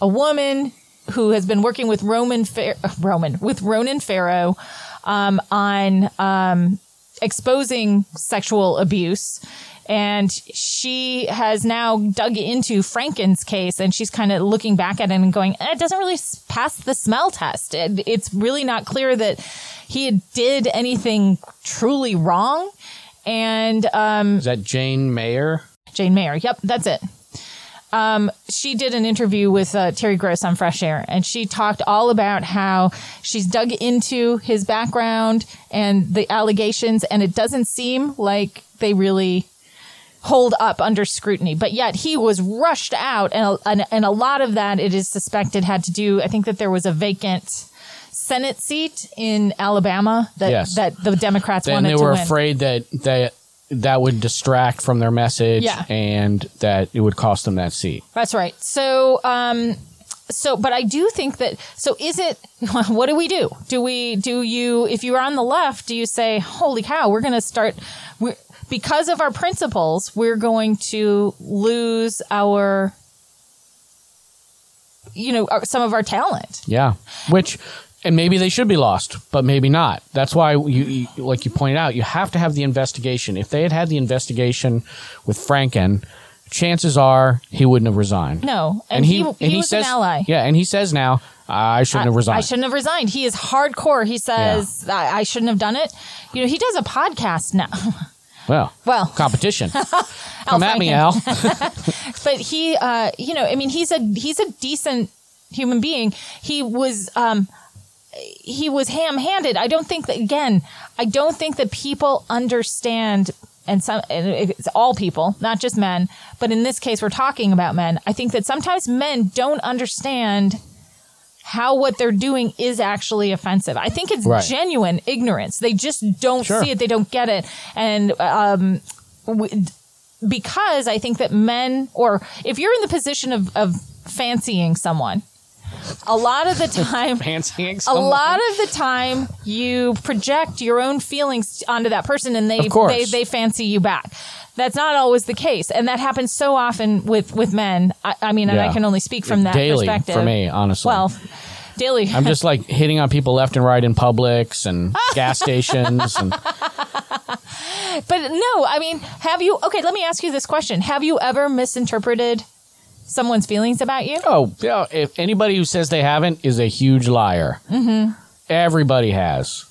a woman who has been working with Roman uh, Roman with Ronan Farrow um, on um, exposing sexual abuse. And she has now dug into Franken's case and she's kind of looking back at it and going, "Eh, it doesn't really pass the smell test. It, it's really not clear that he did anything truly wrong. And um, Is that Jane Mayer? Jane Mayer. Yep, that's it. Um, she did an interview with uh, Terry Gross on Fresh Air, and she talked all about how she's dug into his background and the allegations, and it doesn't seem like they really hold up under scrutiny. But yet he was rushed out, and and, and a lot of that it is suspected had to do. I think that there was a vacant. Senate seat in Alabama that Yes. that the Democrats Then wanted they were afraid that that that would distract from their message Yeah. and that it would cost them that seat. That's right. So, um, so, but I do think that. So, is it? What do we do? Do we? Do you? If you're on the left, do you say, "Holy cow, we're going to start"? We're, because of our principles, we're going to lose our, you know, our, some of our talent. Yeah. Which and maybe they should be lost, but maybe not. That's why you, you like you pointed out, you have to have the investigation. If they had had the investigation with Franken, chances are he wouldn't have resigned. No, and, he, he, was says, an ally. Yeah, and he says now, I shouldn't have resigned. I shouldn't have resigned. He is hardcore. He says I, I shouldn't have done it. You know, he does a podcast now. well, well, competition. Come at me, Al. but he uh you know i mean he's a he's a decent human being he was um he was ham-handed i don't think that again i don't think that people understand and some and it's all people not just men but in this case we're talking about men i think that sometimes men don't understand how what they're doing is actually offensive. I think it's Right. genuine ignorance. They just don't Sure. see it. They don't get it. And um, w- because I think that men, or if you're in the position of, of fancying someone, a lot of the time, Fancying a lot of the time, you project your own feelings onto that person, and they they they fancy you back. That's not always the case, and that happens so often with with men. I, I mean, and I can only speak from that Daily perspective. for me, honestly. Well, daily. I'm just like hitting on people left and right in Publix and gas stations and But no, I mean, have you? Okay, let me ask you this question: Have you ever misinterpreted someone's feelings about you? oh yeah. If anybody who says they haven't is a huge liar. Mm-hmm. Everybody has.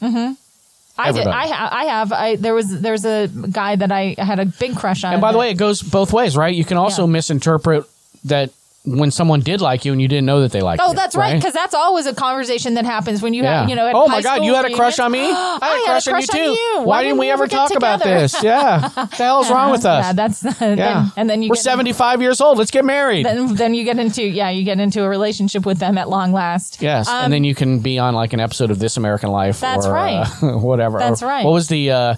I did. I, ha- I have. I there was there's a guy that I had a big crush on. And by the way, it goes both ways, right? You can also Yeah. misinterpret that when someone did like you and you didn't know that they liked you. Oh, that's right. Because that's always a conversation that happens when you yeah. have, you know. At oh my God, you had a crush on me. I had a crush, on you too. you. Why, didn't we ever get talk about this? Yeah, what the hell's wrong with us? Yeah, that's Yeah. then, and then you we're get, 75 years old. Let's get married. Then, then you get into yeah, you get into a relationship with them at long last. yes, Um, and then you can be on like an episode of This American Life. That's or, right. Uh, whatever. That's Or right. What was the? Uh,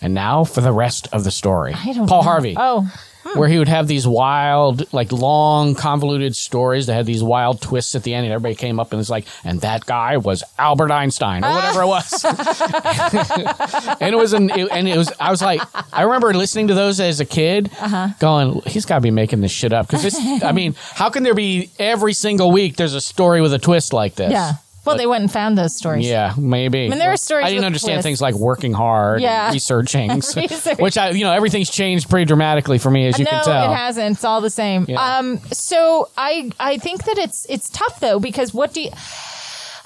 and now for the rest of the story. I don't Paul know. Harvey. Oh, where he would have these wild, like long, convoluted stories that had these wild twists at the end, and everybody came up and was like, "And that guy was Albert Einstein or whatever it was." and it was, an, it, and it was. I was like, I remember listening to those as a kid, Uh-huh. going, "He's got to be making this shit up." Because this, I mean, how can there be every single week there's a story with a twist like this? yeah. Well, they went and found those stories. Yeah, maybe. I mean, there are stories I didn't with understand twists. things like working hard, Yeah. and researching, Research. which I, you know, everything's changed pretty dramatically for me, as you no, can tell. it hasn't. It's all the same. Yeah. Um, so I I think that it's it's tough though because what do you,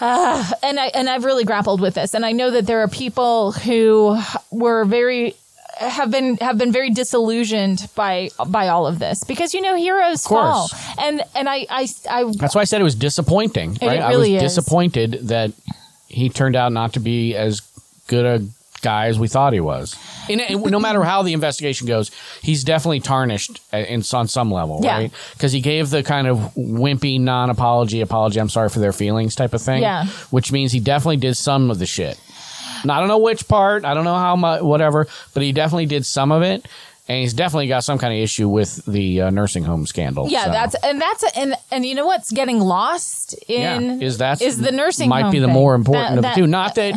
uh, and I and I've really grappled with this, and I know that there are people who were very have been have been very disillusioned by by all of this because you know heroes fall and and I I, I That's why I said it was disappointing. It Right? really I is. was disappointed that he turned out not to be as good a guy as we thought he was. And, no matter how the investigation goes, he's definitely tarnished in, on some level, Yeah. right? Because he gave the kind of wimpy non-apology, apology, I'm sorry for their feelings type of thing. Yeah. Which means he definitely did some of the shit. And I don't know which part, I don't know how much, whatever, but he definitely did some of it. And he's definitely got some kind of issue with the uh, nursing home scandal. yeah so. that's and that's and and you know what's getting lost in yeah, is that is the nursing might home be the thing. more important That- of that- the two. Not that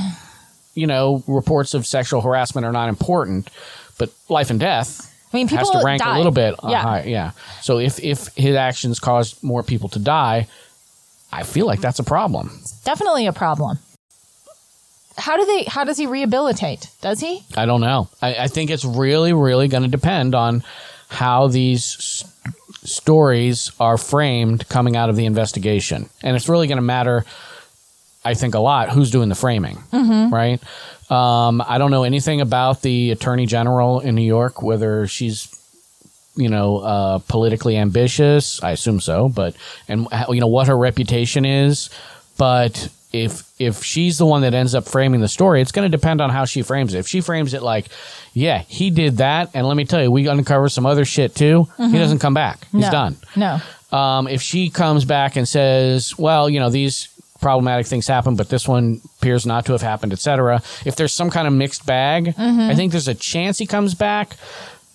you know reports of sexual harassment are not important, but life and death I mean, has to rank die. a little bit. Yeah. high, yeah. So if if his actions caused more people to die, I feel like that's a problem. definitely a problem. How do they? How does he rehabilitate? Does he? I don't know. I, I think it's really, really going to depend on how these s- stories are framed coming out of the investigation, and it's really going to matter. I think a lot who's doing the framing, right? Um, I don't know anything about the attorney general in New York, whether she's you know uh, politically ambitious. I assume so, but and you know what her reputation is, but. If if she's the one that ends up framing the story, it's going to depend on how she frames it. If she frames it like, "Yeah, he did that," and let me tell you, we uncover some other shit too. He doesn't come back. He's no. done. No. Um, if she comes back and says, "Well, you know, these problematic things happen, but this one appears not to have happened," etc. If there's some kind of mixed bag, I think there's a chance he comes back,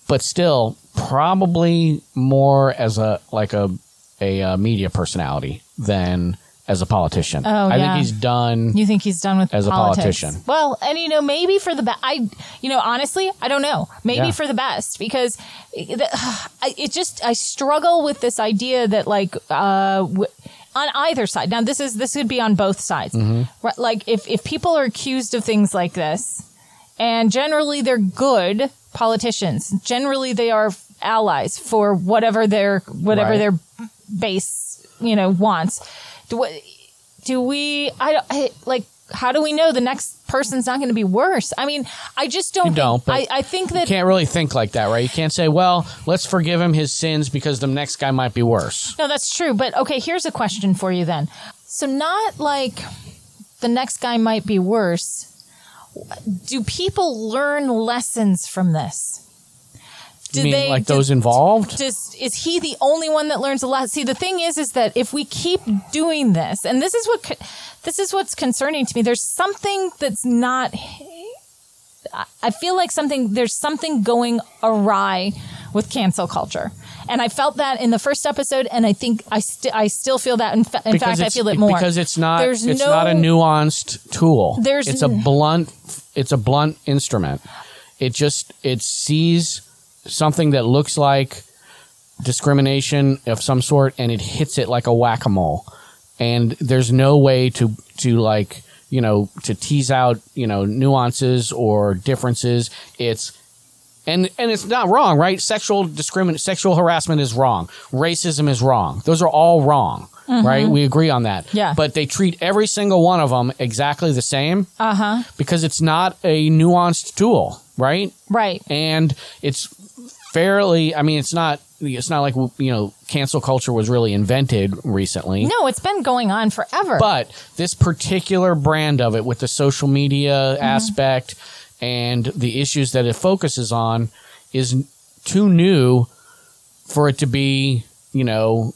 but still, probably more as a like a a, uh media personality than as a politician. Oh, I yeah. think he's done. You think he's done with As a politician. Well, and you know, maybe for the best. I, you know, honestly, I don't know. Maybe Yeah. for the best because it, I- it just I struggle with this idea that like uh, w- on either side. Now, this is this could be on both sides. Mm-hmm. Right, Like if if people are accused of things like this, and generally they're good politicians. Generally, they are allies for whatever their whatever Right. their base you know wants. Do we, do we? I, I like. How do we know the next person's not going to be worse? I mean, I just don't. You don't, but I, I think that can't really think like that, right? You can't say, "Well, let's forgive him his sins because the next guy might be worse." No, that's true. But okay, here's a question for you then. So, not like the next guy might be worse. Do people learn lessons from this? You mean like those involved? Does, is he the only one that learns a lot? See, the thing is, is that if we keep doing this, and this is what this is what's concerning to me. There's something that's not I- I feel like something there's something going awry with cancel culture. And I felt that in the first episode, and I think I, st- I still feel that. In, fa- in fact, I feel it more because it's not There's it's no, not a nuanced tool. There's it's a blunt it's a blunt instrument. It just it sees something that looks like discrimination of some sort and it hits it like a whack-a-mole. And there's no way to to like, you know, to tease out, you know, nuances or differences. It's and and it's not wrong, right? Sexual discrimin sexual harassment is wrong. Racism is wrong. Those are all wrong, right? We agree on that. Mm-hmm. Yeah. But they treat every single one of them exactly the same Uh huh. because it's not a nuanced tool, right? Right. And it's fairly. I mean, it's not. It's not like you know, cancel culture was really invented recently. No, it's been going on forever. But this particular brand of it with the social media Mm-hmm. aspect and the issues that it focuses on is too new for it to be, you know,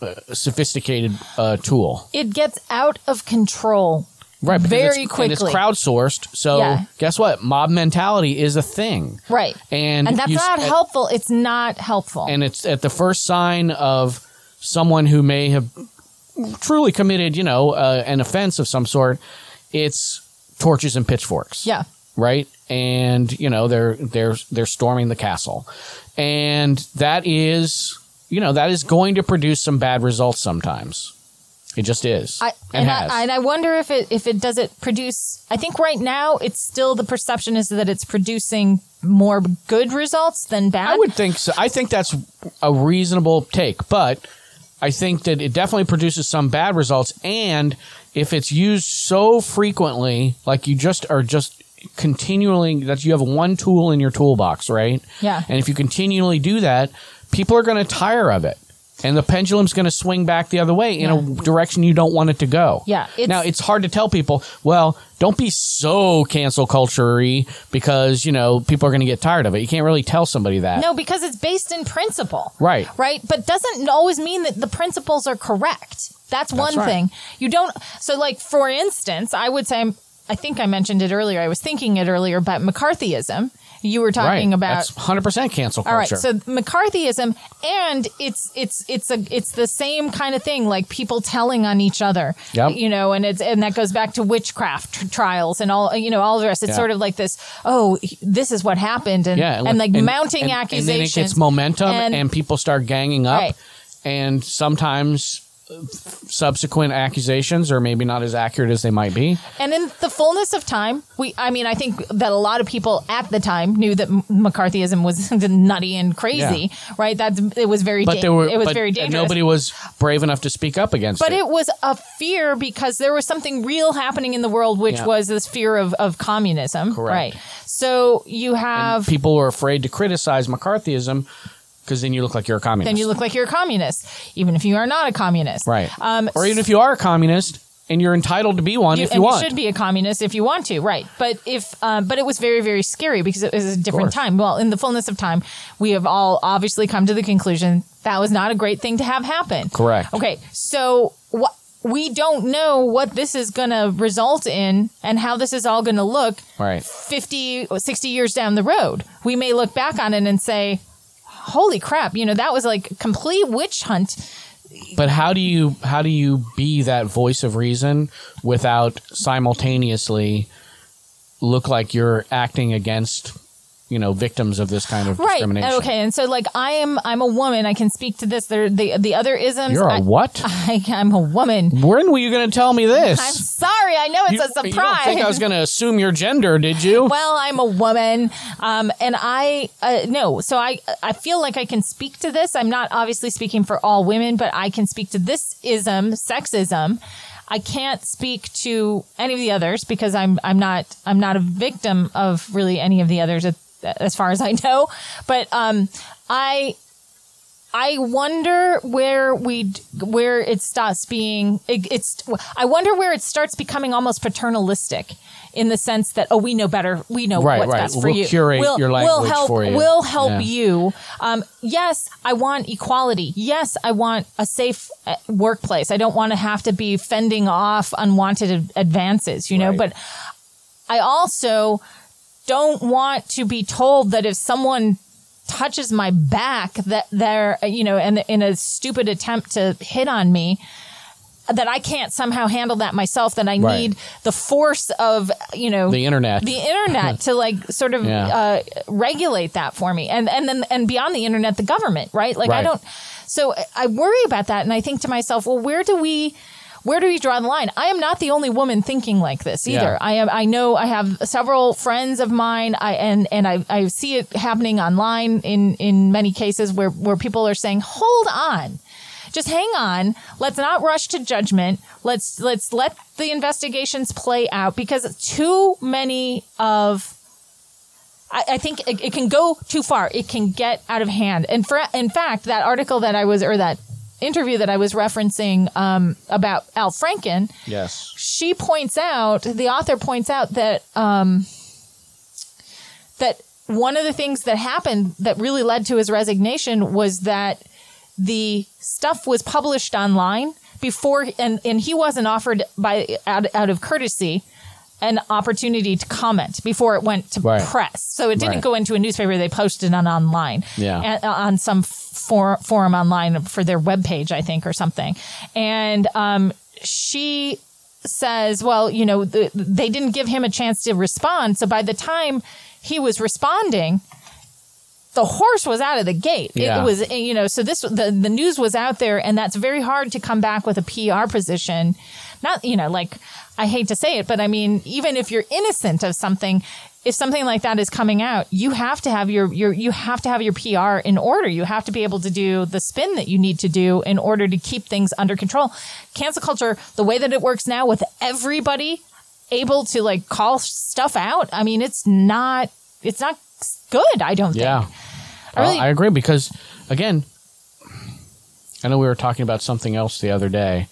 a sophisticated uh, tool. it gets out of control. Right. Very it's, And it's crowdsourced. So Yeah. guess what? Mob mentality is a thing. Right. And, And that's you not helpful. It's not helpful. and it's at the first sign of someone who may have truly committed, you know, uh, an offense of some sort. It's torches and pitchforks, yeah. right? And you know they're they're they're storming the castle, and that is you know that is going to produce some bad results sometimes. It just is, I, and, and, has. I, and I wonder if it if it does it produce. I think right now it's still the perception is that it's producing more good results than bad. I would think so. I think that's a reasonable take, but I think that it definitely produces some bad results. And if it's used so frequently, like you just are just continually that you have one tool in your toolbox, right? Yeah. And if you continually do that, people are going to tire of it. And the pendulum's going to swing back the other way in a direction you don't want it to go. Yeah, it's- now it's hard to tell people. Well, don't be so cancel culture because you know people are going to get tired of it. You can't really tell somebody that. no, because it's based in principle. Right. Right. But doesn't always mean that the principles are correct. That's one right. thing. You don't. So, like for instance, I would say I think I mentioned it earlier. I was thinking it earlier about McCarthyism. You were talking right. about That's 100% cancel culture. All right, so McCarthyism, and it's it's it's a it's the same kind of thing, like people telling on each other. Yep. You know, and it's and that goes back to witchcraft tr- trials and all you know all the rest. It's Yeah. sort of like this. Oh, this is what happened, and yeah, and, like mounting and- accusations. And then it gets momentum and, And- people start ganging up. Right. And sometimes subsequent accusations are maybe not as accurate as they might be. And in the fullness of time, we, I mean, I think that a lot of people at the time knew that McCarthyism was nutty and crazy, right? That it was very, But da- there were it was but very dangerous. nobody was brave enough to speak up against But it. But it was a fear because there was something real happening in the world, which Yeah. was this fear of, of communism. Correct. Right. So you have, people were afraid to criticize McCarthyism because then you look like you're a communist. then you look like you're a communist, even if you are not a communist. right. Um, or even if you are a communist and you're entitled to be one you, if and you want. should be a communist if you want to, right? But if, um, but it was very, very scary because it was a different time. Well, in the fullness of time, we have all obviously come to the conclusion that was not a great thing to have happen. Correct. Okay, so what? We don't know what this is going to result in and how this is all going to look Right. 50 60 years down the road. We may look back on it and say, holy crap, you know, that was like complete witch hunt. But how do you how do you be that voice of reason without simultaneously look like you're acting against you know victims of this kind of Right. discrimination? Okay. And so like I am I'm a woman. I can speak to this. There the the other isms. You're a I, what? I, I'm a woman. when were you going to tell me this? I'm sorry. I know it's you, a surprise. you don't think I was going to assume your gender, did you? well, I'm a woman, um, and I uh, no. So I I feel like I can speak to this. I'm not obviously speaking for all women, but I can speak to this ism, sexism. I can't speak to any of the others because I'm I'm not I'm not a victim of really any of the others as, as far as I know. But um, I I wonder where we where it stops being it, it's I wonder where it starts becoming almost paternalistic in the sense that oh we know better we know Right, what's right. best for We'll you curate we'll, your we'll help for you. we'll help Yeah. you um, yes I want equality yes I want a safe uh, workplace I don't want to have to be fending off unwanted advances you know Right. but I also don't want to be told that if someone touches my back that they're you know in, in a stupid attempt to hit on me that I can't somehow handle that myself that I Right. need the force of you know The internet. the internet to like sort of Yeah. uh, regulate that for me and and then and beyond the internet the government right like I don't so I worry about that and I think to myself well where do we where do we draw the line? I am not the only woman thinking like this either. Yeah. I am. I know I have several friends of mine. I and and I, I see it happening online in in many cases where where people are saying, "Hold on, just hang on. Let's not rush to judgment. Let's let's let the investigations play out because too many of I, I think it, it can go too far. It can get out of hand. And for in fact, that article that I was or that interview that I was referencing um, about Al Franken, yes. she points out the author points out that um, that one of the things that happened that really led to his resignation was that the stuff was published online before and and he wasn't offered by out, out of courtesy an opportunity to comment before it went to Right. press so it didn't Right. go into a newspaper they posted it online Yeah. uh, on some for, forum online for their webpage i think or something and um, she says well you know the, they didn't give him a chance to respond so by the time he was responding the horse was out of the gate. Yeah. It was, you know, so this, the, the news was out there and that's very hard to come back with a PR position. Not, you know, like, I hate to say it, but I mean, even if you're innocent of something, if something like that is coming out, you have to have your, your, you have to have your PR in order. You have to be able to do the spin that you need to do in order to keep things under control. Cancel culture, the way that it works now with everybody able to like call stuff out, I mean, it's not, it's not good. I don't Yeah. think. I really- Uh, I agree because again, I know we were talking about something else the other day,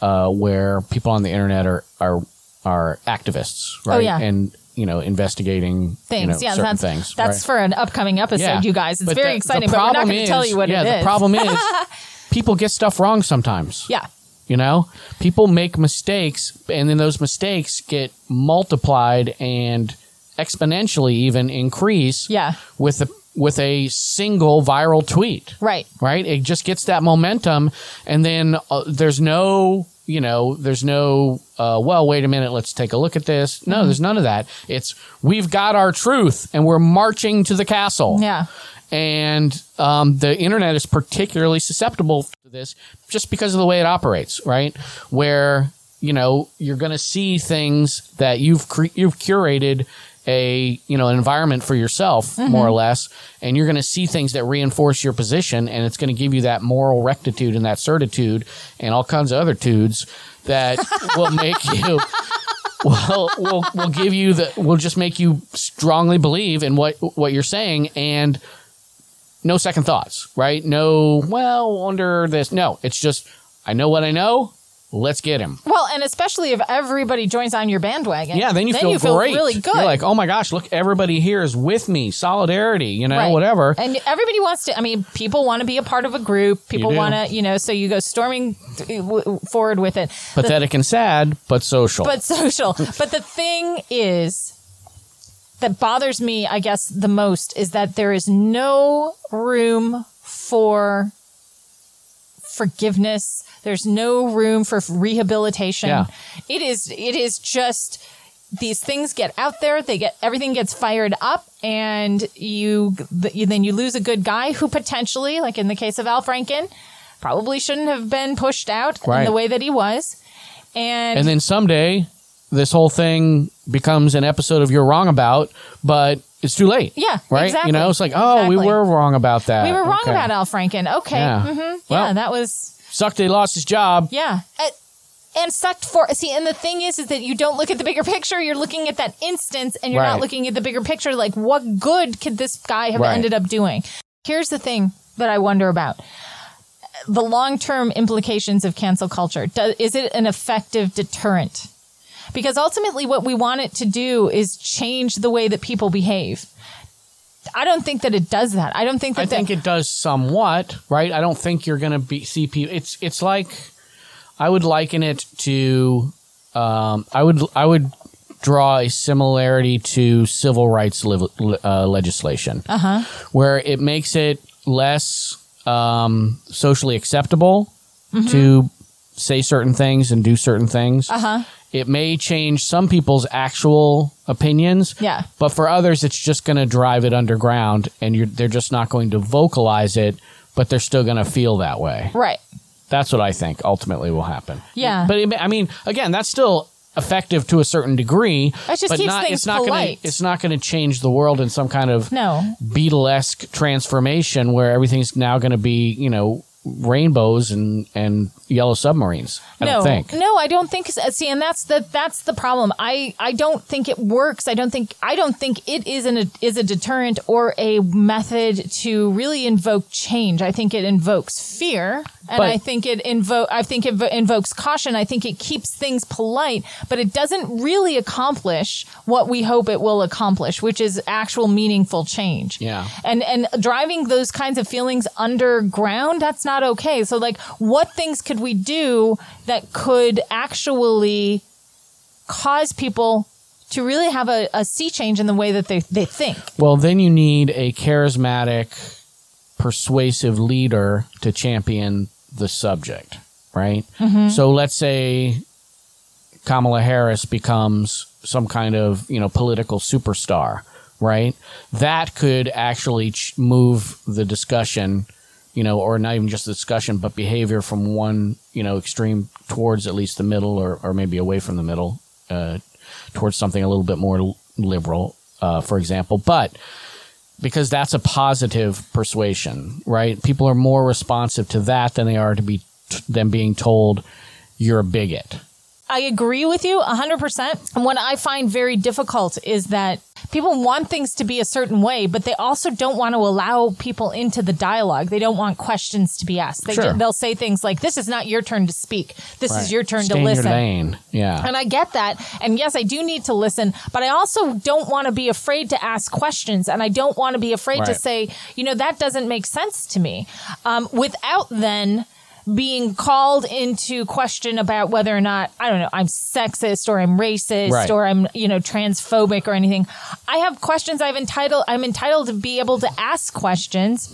uh, where people on the internet are are are activists, right? Oh, yeah. And you know, investigating things. You know, yeah, that's things. that's right? for an upcoming episode, Yeah. you guys. It's But very the- the exciting, but we're not going to tell you what yeah, it is. the problem is people get stuff wrong sometimes. yeah, You know, people make mistakes, and then those mistakes get multiplied and exponentially even increase. Yeah. with a with a single viral tweet. right. Right, it just gets that momentum, and then uh, there's no, you know, there's no. Uh, well, wait a minute, let's take a look at this. No, there's none of that. It's we've got our truth, and we're marching to the castle Yeah, and um, the internet is particularly susceptible to this just because of the way it operates right where you know you're going to see things that you've cre- you've curated a you know an environment for yourself more or mm-hmm. less and you're going to see things that reinforce your position and it's going to give you that moral rectitude and that certitude and all kinds of other tudes that will make you will will will give you the will just make you strongly believe in what what you're saying and no second thoughts, right? No, well, under this. No, it's just I know what I know. Let's get him. well, and especially if everybody joins on your bandwagon. Yeah, then you feel great. really good. You're like, oh my gosh, look, everybody here is with me. Solidarity, you know, Right. whatever. And everybody wants to. I mean, people want to be a part of a group. People want to, you know. So you go storming forward with it. Pathetic and sad, but social. but social. but the thing is that bothers me, I guess, the most is that there is no room for forgiveness. There's no room for rehabilitation. Yeah. It is it is just these things get out there, they get everything gets fired up and you, th- then you lose a good guy who potentially, like in the case of Al Franken, probably shouldn't have been pushed out in the way that he was. And, and then someday, this whole thing becomes an episode of You're Wrong About, but it's too late. Yeah, Right? exactly. You know, it's like, oh, we were wrong about that. We were wrong Okay. about Al Franken. Okay. Yeah. hmm Yeah, that was Sucked he lost his job. yeah. Uh, and sucked for see, and the thing is, is that you don't look at the bigger picture. You're looking at that instance, and you're Right. not looking at the bigger picture. Like, what good could this guy have Right. ended up doing? Here's the thing that I wonder about: the long term implications of cancel culture. Does, is it an effective deterrent? Because ultimately, what we want it to do is change the way that people behave. I don't think that it does that. I don't think that I think it does somewhat, right? I don't think you're going to be see people. It's it's like I would liken it to um, I would I would draw a similarity to civil rights liv- uh, legislation, uh-huh. where it makes it less um, socially acceptable to say certain things and do certain things. Uh-huh. It may change some people's actual opinions, Yeah. but for others, it's just going to drive it underground, and you're, they're just not going to vocalize it, but they're still going to feel that way. Right. That's what I think ultimately will happen. Yeah. But it, I mean, again, that's still effective to a certain degree. That just but keeps not, things it's not Gonna, polite. it's not going to change the world in some kind of No. Beatlesque transformation where everything's now going to be, you know, rainbows and and yellow submarines. I no, don't think. no, I don't think. See, and that's the that's the problem. I I don't think it works. I don't think I don't think it is an is a deterrent or a method to really invoke change. I think it invokes fear, and But- I think it invoke I think it invokes caution. I think it keeps things polite, but it doesn't really accomplish what we hope it will accomplish, which is actual meaningful change. Yeah. and and driving those kinds of feelings underground that's not okay so like what things could we do that could actually cause people to really have a, a sea change in the way that they, they think Well, then you need a charismatic, persuasive leader to champion the subject, right? Mm-hmm. So let's say Kamala Harris becomes some kind of, you know, political superstar, right? That could actually ch- move the discussion, you know, or not even just discussion, but behavior from one, you know, extreme towards at least the middle or, or maybe away from the middle, uh, towards something a little bit more liberal, uh, for example. But because that's a positive persuasion, right? People are more responsive to that than they are to be than being told you're a bigot. I agree with you 100%. And what I find very difficult is that people want things to be a certain way, but they also don't want to allow people into the dialogue. They don't want questions to be asked. They Sure. they'll say things like, this is not your turn to speak. This Right. is your turn Stay to listen. Yeah. And I get that. And yes, I do need to listen, but I also don't want to be afraid to ask questions. And I don't want to be afraid to say, you know, that doesn't make sense to me. Um, without then being called into question about whether or not, I don't know, I'm sexist or I'm racist Right. or I'm, you know, transphobic or anything. I have questions I've entitled, I'm entitled to be able to ask questions.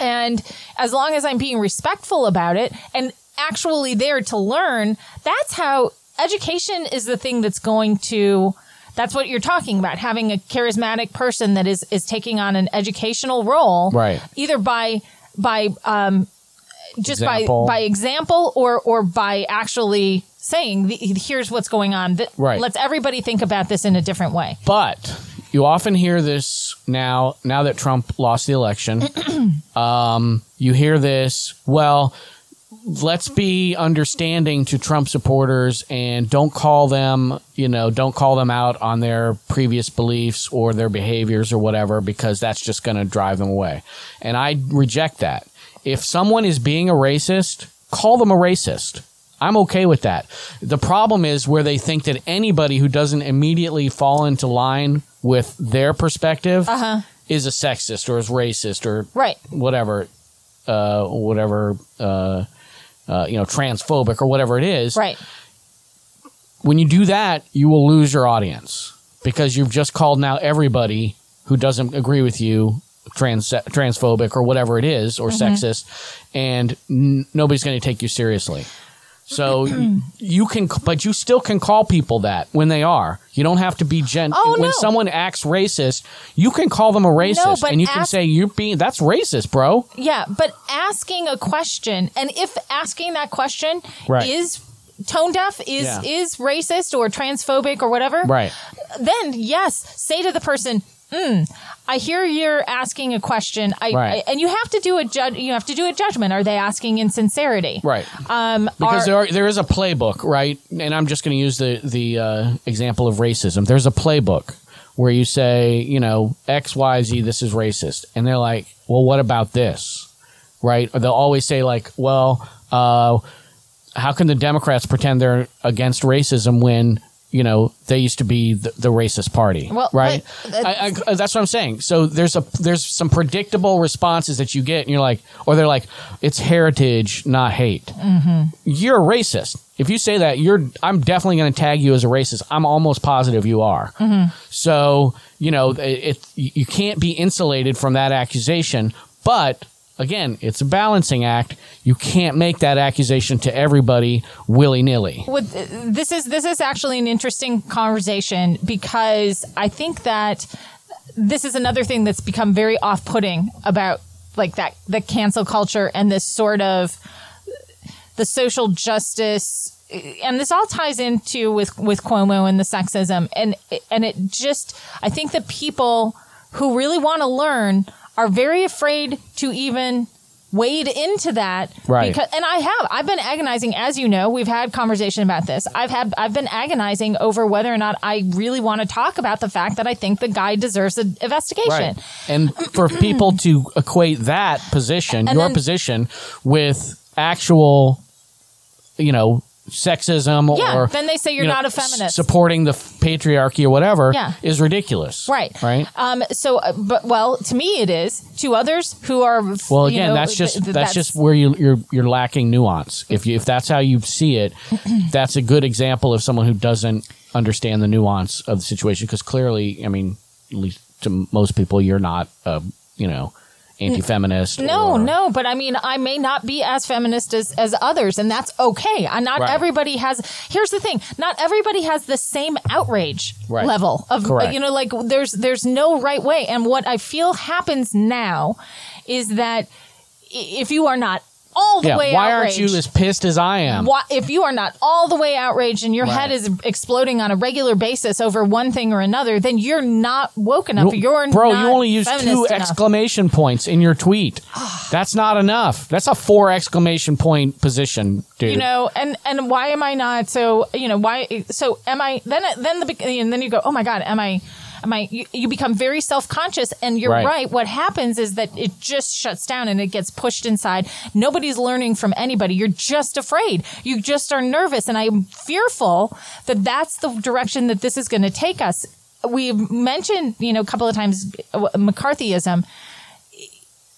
And as long as I'm being respectful about it and actually there to learn, that's how education is the thing that's going to that's what you're talking about having a charismatic person that is is taking on an educational role Right. either by by um just Example. by by example or or by actually saying the, here's what's going on Th- Right. let's everybody think about this in a different way But you often hear this now. Now that Trump lost the election, um, you hear this. Well, let's be understanding to Trump supporters and don't call them, you know, don't call them out on their previous beliefs or their behaviors or whatever because that's just going to drive them away. And I reject that. If someone is being a racist, call them a racist. I'm okay with that. The problem is where they think that anybody who doesn't immediately fall into line with their perspective is a sexist or is racist or right whatever, uh, whatever, uh, uh, you know, transphobic or whatever it is. right When you do that, you will lose your audience because you've just called now everybody who doesn't agree with you trans transphobic or whatever it is or Mm-hmm. sexist, and n- nobody's going to take you seriously. So you can, but you still can call people that when they are. You don't have to be gen. Oh, when no. someone acts racist, you can call them a racist, but and you can say you're being that's racist, bro. Yeah, but asking a question, and if asking that question Right. is tone deaf, is Yeah. is racist or transphobic or whatever, Right. then yes, say to the person, mm, "I hear you're asking a question, I, Right. I- and you have to do a judge. You have to do a judgment. Are they asking in sincerity? Right. Um, because are- there are, there is a playbook, right? And I'm just going to use the the uh, example of racism. There's a playbook where you say, you know, X, Y, Z, this is racist, and they're like, well, what about this, right? Or they'll always say like, well, uh, how can the Democrats pretend they're against racism when you know, they used to be the, the racist party, Well, right? but, I, I, that's what I'm saying. So there's a there's some predictable responses that you get, and you're like, or they're like, it's heritage, not hate. Mm-hmm. You're a racist. If you say that, you're I'm definitely going to tag you as a racist. I'm almost positive you are. Mm-hmm. So you know, it, it you can't be insulated from that accusation, but. Again, it's a balancing act. You can't make that accusation to everybody willy nilly. with this is this is actually an interesting conversation because I think that this is another thing that's become very off-putting about like that the cancel culture and this sort of the social justice and this all ties into with with Cuomo and the sexism and and it just I think that people who really want to learn are very afraid to even wade into that Right. because and I have I've been agonizing as you know we've had conversation about this. I've had I've been agonizing over whether or not I really want to talk about the fact that I think the guy deserves an investigation. And for people to equate that position, And your then- position, with actual, you know, sexism Yeah, or then they say you're you know, not a feminist. supporting the f- patriarchy or whatever Yeah. is ridiculous. Right. Right. Um, so, uh, but well, to me, it is. To others who are Well, you again, know, that's just th- th- that's, just where you, you're you're lacking nuance. If you if that's how you see it, that's a good example of someone who doesn't understand the nuance of the situation. Because clearly, I mean, at least to most people, you're not, uh, you know, anti-feminist. No, or- no, but I mean, I may not be as feminist as, as others, and that's okay. Not Right. everybody has. Here's the thing: not everybody has the same outrage Right. level of. Correct. You know, like there's there's no right way, and what I feel happens now is that if you are not all the Yeah. way Why outraged, aren't you as pissed as I am? why, if you are not all the way outraged and your Right. head is exploding on a regular basis over one thing or another, then you're not woke enough. You- You're bro, you only used feminist two enough. exclamation points in your tweet. That's not enough. That's a four exclamation point position, dude. you know and and why am i not so you know why so am i then then the and then you go oh my god am i i you, you become very self-conscious and you're Right. right. what happens is that it just shuts down and it gets pushed inside. Nobody's learning from anybody. You're just afraid. You just are nervous and i'm fearful that that's the direction that this is going to take us. We've mentioned you know a couple of times uh, mccarthyism.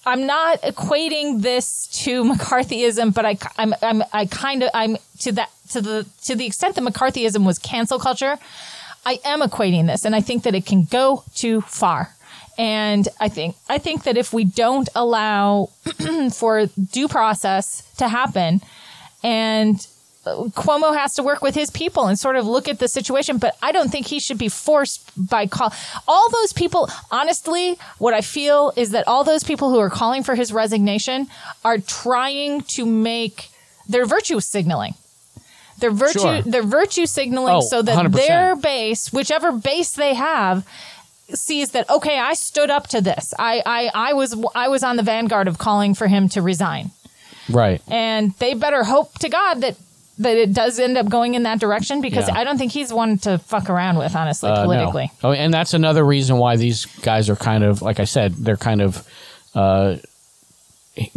I'm not equating this to McCarthyism, but I, I'm, I'm, I kind of, I'm to that, to the, to the extent that McCarthyism was cancel culture, I am equating this, and I think that it can go too far. And I think, I think that if we don't allow for due process to happen, and uh, Cuomo has to work with his people and sort of look at the situation, but I don't think he should be forced by call. All those people, honestly, what I feel is that all those people who are calling for his resignation are trying to make their virtue signaling. Their virtue, Sure. their virtue signaling, Oh, so that 100%. their base, whichever base they have, sees that okay, I stood up to this. I, I, I was, I was on the vanguard of calling for him to resign right. and they better hope to God that that it does end up going in that direction because Yeah. I don't think he's one to fuck around with, honestly, Uh, no. politically. Oh, and that's another reason why these guys are kind of, like I said, they're kind of uh,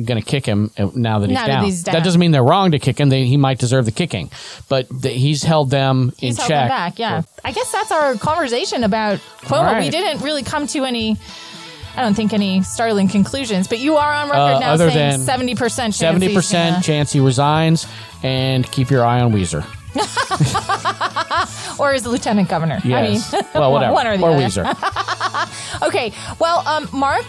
going to kick him now that he's, Now that down. he's down. That doesn't mean they're wrong to kick him. They, he might deserve the kicking, but th- he's held them He's in held check. them back, yeah. I guess that's our conversation about Cuomo. Right. We didn't really come to any. I don't think any startling conclusions, but you are on record Uh, now saying seventy percent. Seventy percent chance he resigns, and keep your eye on Weezer. or is lieutenant governor. Yes. I mean, well, whatever. one or the or other. Weezer. Okay, well, um, Mark,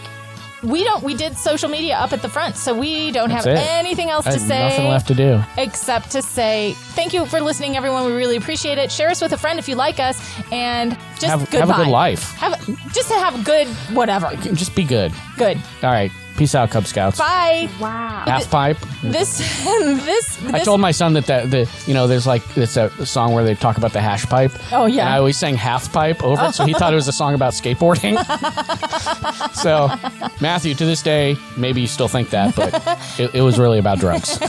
we don't. We did social media up at the front, so we don't That's have it. anything else to say. nothing left to do. except to say thank you for listening, everyone. We really appreciate it. Share us with a friend if you like us, and just Have- have a good life. Have just to have a good whatever. Just be good. Good. All right. Peace out, Cub Scouts. Bye. Wow. Half pipe. This this this. I told my son that the, the you know there's like it's a song where they talk about the hash pipe. Oh, yeah. And I always sang half pipe over it, so he thought it was a song about skateboarding. so Matthew, to this day, maybe you still think that, but it, it was really about drugs.